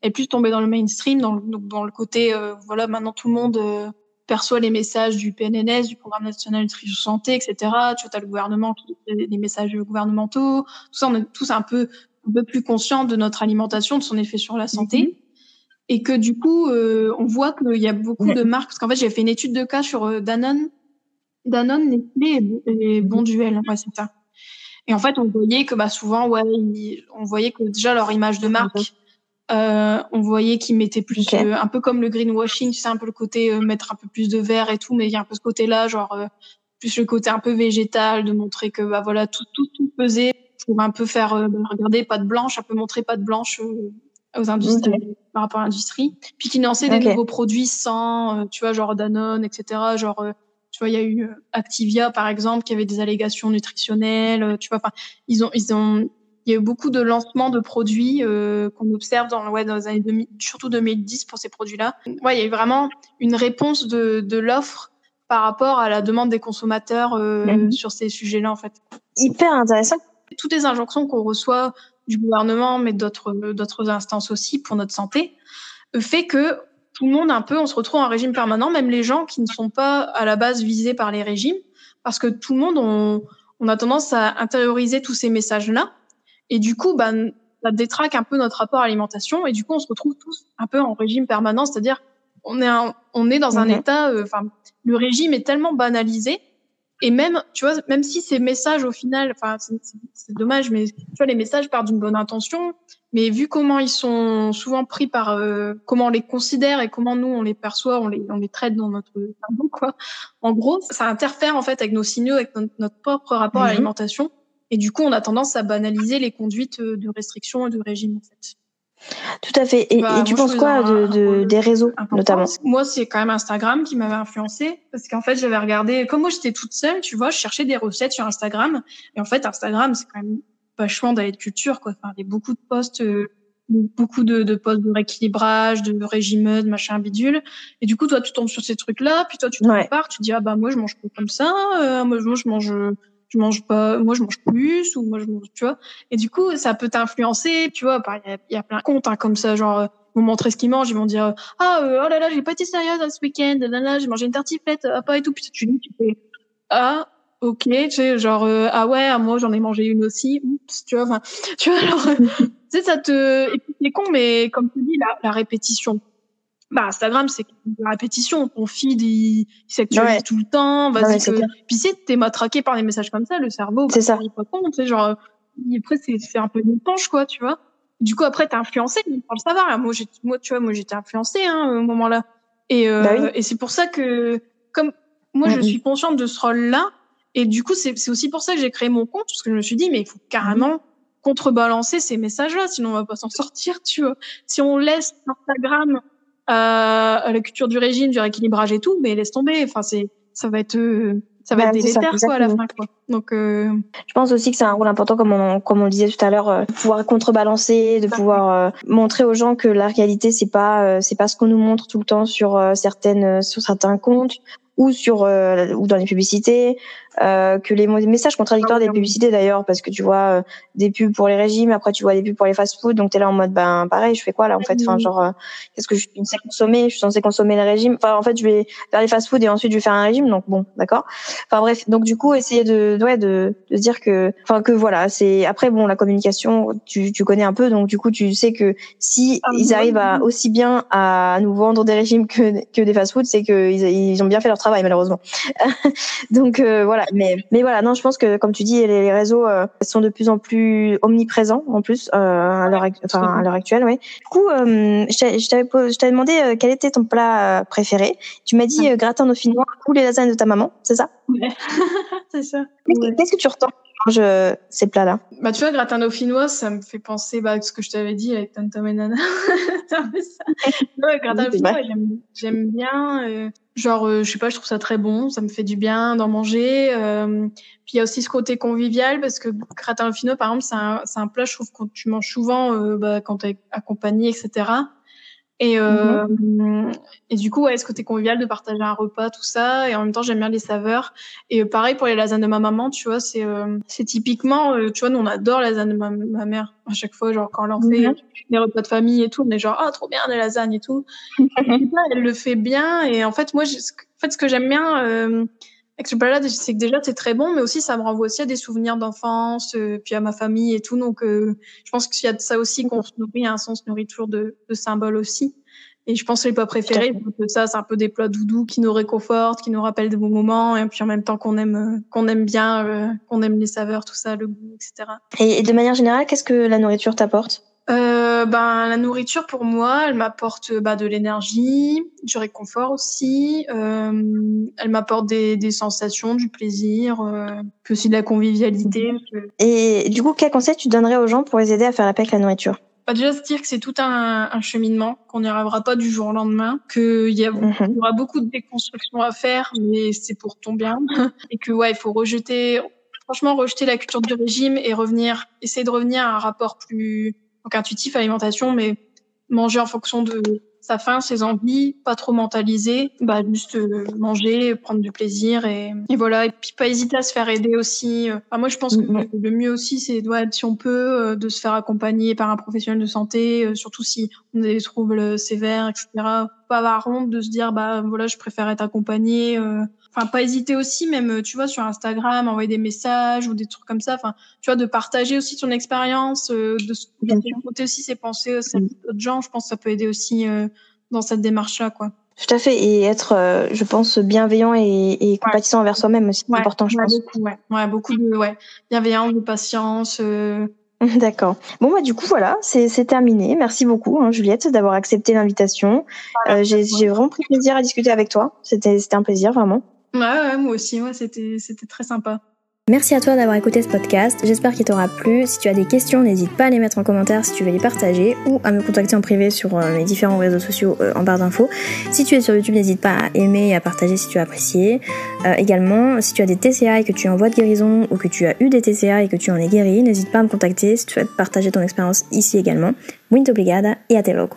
elle est plus tombée dans le mainstream, dans, le- donc, dans le côté, euh, voilà, maintenant tout le monde euh, perçoit les messages du PNNS, du Programme national nutrition santé, etc. Tu vois, as le gouvernement qui des messages gouvernementaux. Tout ça, on est tous un peu, un peu plus conscients de notre alimentation, de son effet sur la santé. Et que du coup, euh, on voit qu'il y a beaucoup Mhm. de marques. Parce qu'en fait, j'ai fait une étude de cas sur euh, Danone, Danone, Nestlé et, et Bonduel. Ouais, c'est ça. Et en fait, on voyait que bah, souvent, ouais, ils- on voyait que déjà leur image de marque, euh, on voyait qu'ils mettaient plus, euh, un peu comme le greenwashing, tu sais, un peu le côté euh, mettre un peu plus de verre et tout, mais il y a un peu ce côté-là, genre euh, plus le côté un peu végétal, de montrer que bah voilà tout tout tout pesé pour un peu faire, euh, bah, regardez, pas de blanche, un peu montrer pas de blanche euh, aux industries par rapport à l'industrie, puis qui lançaient des Ok. nouveaux produits sans, euh, tu vois, genre Danone, etc. Genre euh, tu vois, il y a eu euh, Activia par exemple qui avait des allégations nutritionnelles, tu vois, enfin ils ont ils ont il y a eu beaucoup de lancements de produits euh, qu'on observe dans, ouais, dans les années 2000, surtout 2010 pour ces produits-là. Ouais, il y a eu vraiment une réponse de, de l'offre par rapport à la demande des consommateurs euh, Mhm. sur ces sujets-là, en fait. Hyper intéressant. Toutes les injonctions qu'on reçoit du gouvernement, mais d'autres d'autres instances aussi pour notre santé, euh, fait que tout le monde un peu, on se retrouve en régime permanent, même les gens qui ne sont pas à la base visés par les régimes, parce que tout le monde, on, on a tendance à intérioriser tous ces messages-là. Et du coup, bah, ça détraque un peu notre rapport à l'alimentation. Et du coup, on se retrouve tous un peu en régime permanent, c'est-à-dire on est, un- on est dans un Mhm. état, euh, enfin, le régime est tellement banalisé. Et même, tu vois, même si ces messages, au final, enfin, c'est- dommage, mais tu vois, les messages partent d'une bonne intention, mais vu comment ils sont souvent pris par, euh, comment on les considère et comment nous on les perçoit, on les, on les traite dans notre cerveau, quoi. En gros, ça interfère en fait avec nos signaux, avec notre, notre propre rapport à Mhm. l'alimentation. Et du coup, on a tendance à banaliser les conduites euh, de restriction et de régime, en fait. Tout à fait. Et, Bah, et tu penses quoi un- de, de- des réseaux, notamment? Moi, c'est quand même Instagram qui m'avait influencé parce qu'en fait, j'avais regardé, comme moi j'étais toute seule, tu vois, je cherchais des recettes sur Instagram. Et en fait, Instagram, c'est quand même vachement d'aller de culture, quoi. Enfin, il y a beaucoup de posts, euh, beaucoup de, de posts de rééquilibrage, de régime, de machin bidule. Et du coup, toi, tu tombes sur ces trucs-là, puis toi, tu te Ouais. compares, tu dis, ah bah, moi, je mange comme ça, euh, moi, moi, je mange, je mange pas, moi je mange plus ou moi je mange, tu vois. Et du coup, ça peut t'influencer, tu vois. Il y, a, plein de comptes hein, comme ça, genre vous montrer ce qu'ils mangent, ils vont dire ah oh là là j'ai pas été sérieuse ce week-end, là là j'ai mangé une tartiflette, ah pas et tout. Puis tu dis tu fais ah ok, tu sais genre ah ouais moi j'en ai mangé une aussi, Oups, tu vois. Tu vois alors tu sais ça te et puis c'est con mais comme tu dis la, la répétition bah Instagram c'est la répétition. Ton feed il, il s'actualise tout le temps. Vas-y que... puis si t'es matraqué par des messages comme ça le cerveau c'est ça. il pas compte tu sais genre après c'est c'est un peu une penche quoi tu vois. Du coup après t'es influencé pour le savoir moi j'ai moi tu vois moi j'étais influencé hein, au moment là et euh, bah oui. et c'est pour ça que comme moi mm -hmm. je suis consciente de ce rôle là et du coup c'est c'est aussi pour ça que j'ai créé mon compte parce que je me suis dit mais il faut carrément contrebalancer ces messages là sinon on va pas s'en sortir tu vois. Si on laisse Instagram la culture du régime, du rééquilibrage et tout, mais laisse tomber. Enfin, c'est, ça va être, euh, ça va bah, être délétère quoi à la fin quoi. Donc, euh... je pense aussi que c'est un rôle important, comme on, comme on le disait tout à l'heure, euh, de pouvoir contrebalancer, de pouvoir euh, montrer aux gens que la réalité c'est pas, euh, c'est pas ce qu'on nous montre tout le temps sur euh, certaines, sur certains comptes ou sur ou dans les publicités euh, que les messages contradictoires des publicités d'ailleurs parce que tu vois euh, des pubs pour les régimes après tu vois des pubs pour les fast-food donc t'es là en mode ben pareil je fais quoi là en fait? Enfin genre euh, qu'est-ce que je suis censée consommer? Je suis censée consommer le régime. Enfin en fait je vais faire les fast-food et ensuite je vais faire un régime donc bon d'accord. Enfin bref donc du coup essayer de ouais de, de se dire que enfin que voilà c'est après bon la communication tu, tu connais un peu donc du coup tu sais que si ah, ils arrivent à aussi bien à nous vendre des régimes que que des fast-food c'est que ils, ils ont bien fait leur travail malheureusement. Donc euh, voilà mais mais voilà non je pense que comme tu dis les, les réseaux euh, sont de plus en plus omniprésents en plus euh, à l'heure enfin à l'heure actuelle oui du coup euh, je t'avais demandé euh, quel était ton plat euh, préféré. Tu m'as dit gratin dauphinois ou les lasagnes de ta maman c'est ça? Ouais. c'est ça. Qu'est-ce que tu ressens je ces plats là bah tu vois gratin dauphinois ça me fait penser bah ce que je t'avais dit avec Tantam et Nana. Ouais, gratin dauphinois j'aime bien euh, genre euh, je sais pas je trouve ça très bon ça me fait du bien d'en manger euh, puis il y a aussi ce côté convivial parce que gratin dauphinois par exemple c'est un c'est un plat je trouve que tu manges souvent euh, bah, quand t'es accompagné etc et, euh, mmh. et du coup, ouais, ce côté convivial de partager un repas, tout ça. Et en même temps, j'aime bien les saveurs. Et euh, pareil pour les lasagnes de ma maman, tu vois, c'est euh, c'est typiquement, euh, tu vois, nous on adore les lasagnes de ma, ma, mère. À chaque fois, genre quand en fait mmh. les repas de famille et tout, on est genre ah trop bien les lasagnes et tout. elle le fait bien. Et en fait, moi, en fait, ce que j'aime bien plat-là, c'est que déjà c'est très bon, mais aussi ça me renvoie aussi à des souvenirs d'enfance, euh, puis à ma famille et tout. Donc, euh, je pense qu'il y a de ça aussi qu'on se nourrit, un sens nourrit toujours de, de symboles aussi. Et je pense que les plats préférés, ça, c'est un peu des plats doudous qui nous réconfortent, qui nous rappellent de bons moments, et puis en même temps qu'on aime, euh, qu'on aime bien, euh, qu'on aime les saveurs, tout ça, le goût, etc. Et, et de manière générale, qu'est-ce que la nourriture t'apporte? Euh, ben la nourriture pour moi, elle m'apporte bah, de l'énergie, du réconfort aussi. Euh, elle m'apporte des, des sensations, du plaisir, euh, puis aussi de la convivialité. Et du coup, quel conseil tu donnerais aux gens pour les aider à faire la paix avec la nourriture? Bah déjà se dire que c'est tout un, un cheminement, qu'on n'y arrivera pas du jour au lendemain, qu'il y, a, mm -hmm. y aura beaucoup de déconstruction à faire, mais c'est pour ton bien, et que ouais, il faut rejeter, franchement rejeter la culture du régime et revenir, essayer de revenir à un rapport plus donc intuitif à l'alimentation, mais manger en fonction de sa faim, ses envies, pas trop mentaliser, bah juste euh, manger, prendre du plaisir et, et, voilà. Et puis pas hésiter à se faire aider aussi. Enfin, moi je pense que mmh. le mieux aussi c'est ouais, si on peut euh, de se faire accompagner par un professionnel de santé, euh, surtout si on a des troubles sévères, etc. Pas avoir honte de se dire bah voilà je préfère être accompagné. Euh, enfin pas hésiter aussi même tu vois sur Instagram envoyer des messages ou des trucs comme ça enfin tu vois de partager aussi ton expérience euh, de raconter aussi ses pensées aussi à d'autres gens je pense que ça peut aider aussi euh, dans cette démarche là quoi tout à fait et être euh, je pense bienveillant et, et compatissant ouais. envers soi-même aussi c'est ouais, important je ouais, pense beaucoup, ouais. ouais beaucoup de ouais bienveillance de patience euh, D'accord. Bon bah du coup voilà, c'est terminé. Merci beaucoup hein, Juliette d'avoir accepté l'invitation. Voilà, euh, J'ai vraiment pris plaisir à discuter avec toi. C'était un plaisir vraiment. Ouais, ouais moi aussi, ouais, c'était très sympa. Merci à toi d'avoir écouté ce podcast, j'espère qu'il t'aura plu. Si tu as des questions, n'hésite pas à les mettre en commentaire si tu veux les partager ou à me contacter en privé sur euh, mes différents réseaux sociaux euh, en barre d'infos. Si tu es sur YouTube, n'hésite pas à aimer et à partager si tu as apprécié. Euh, également, si tu as des TCA et que tu es en voie de guérison ou que tu as eu des TCA et que tu en es guéri, n'hésite pas à me contacter si tu souhaites partager ton expérience ici également. Muito obrigada et à te logo.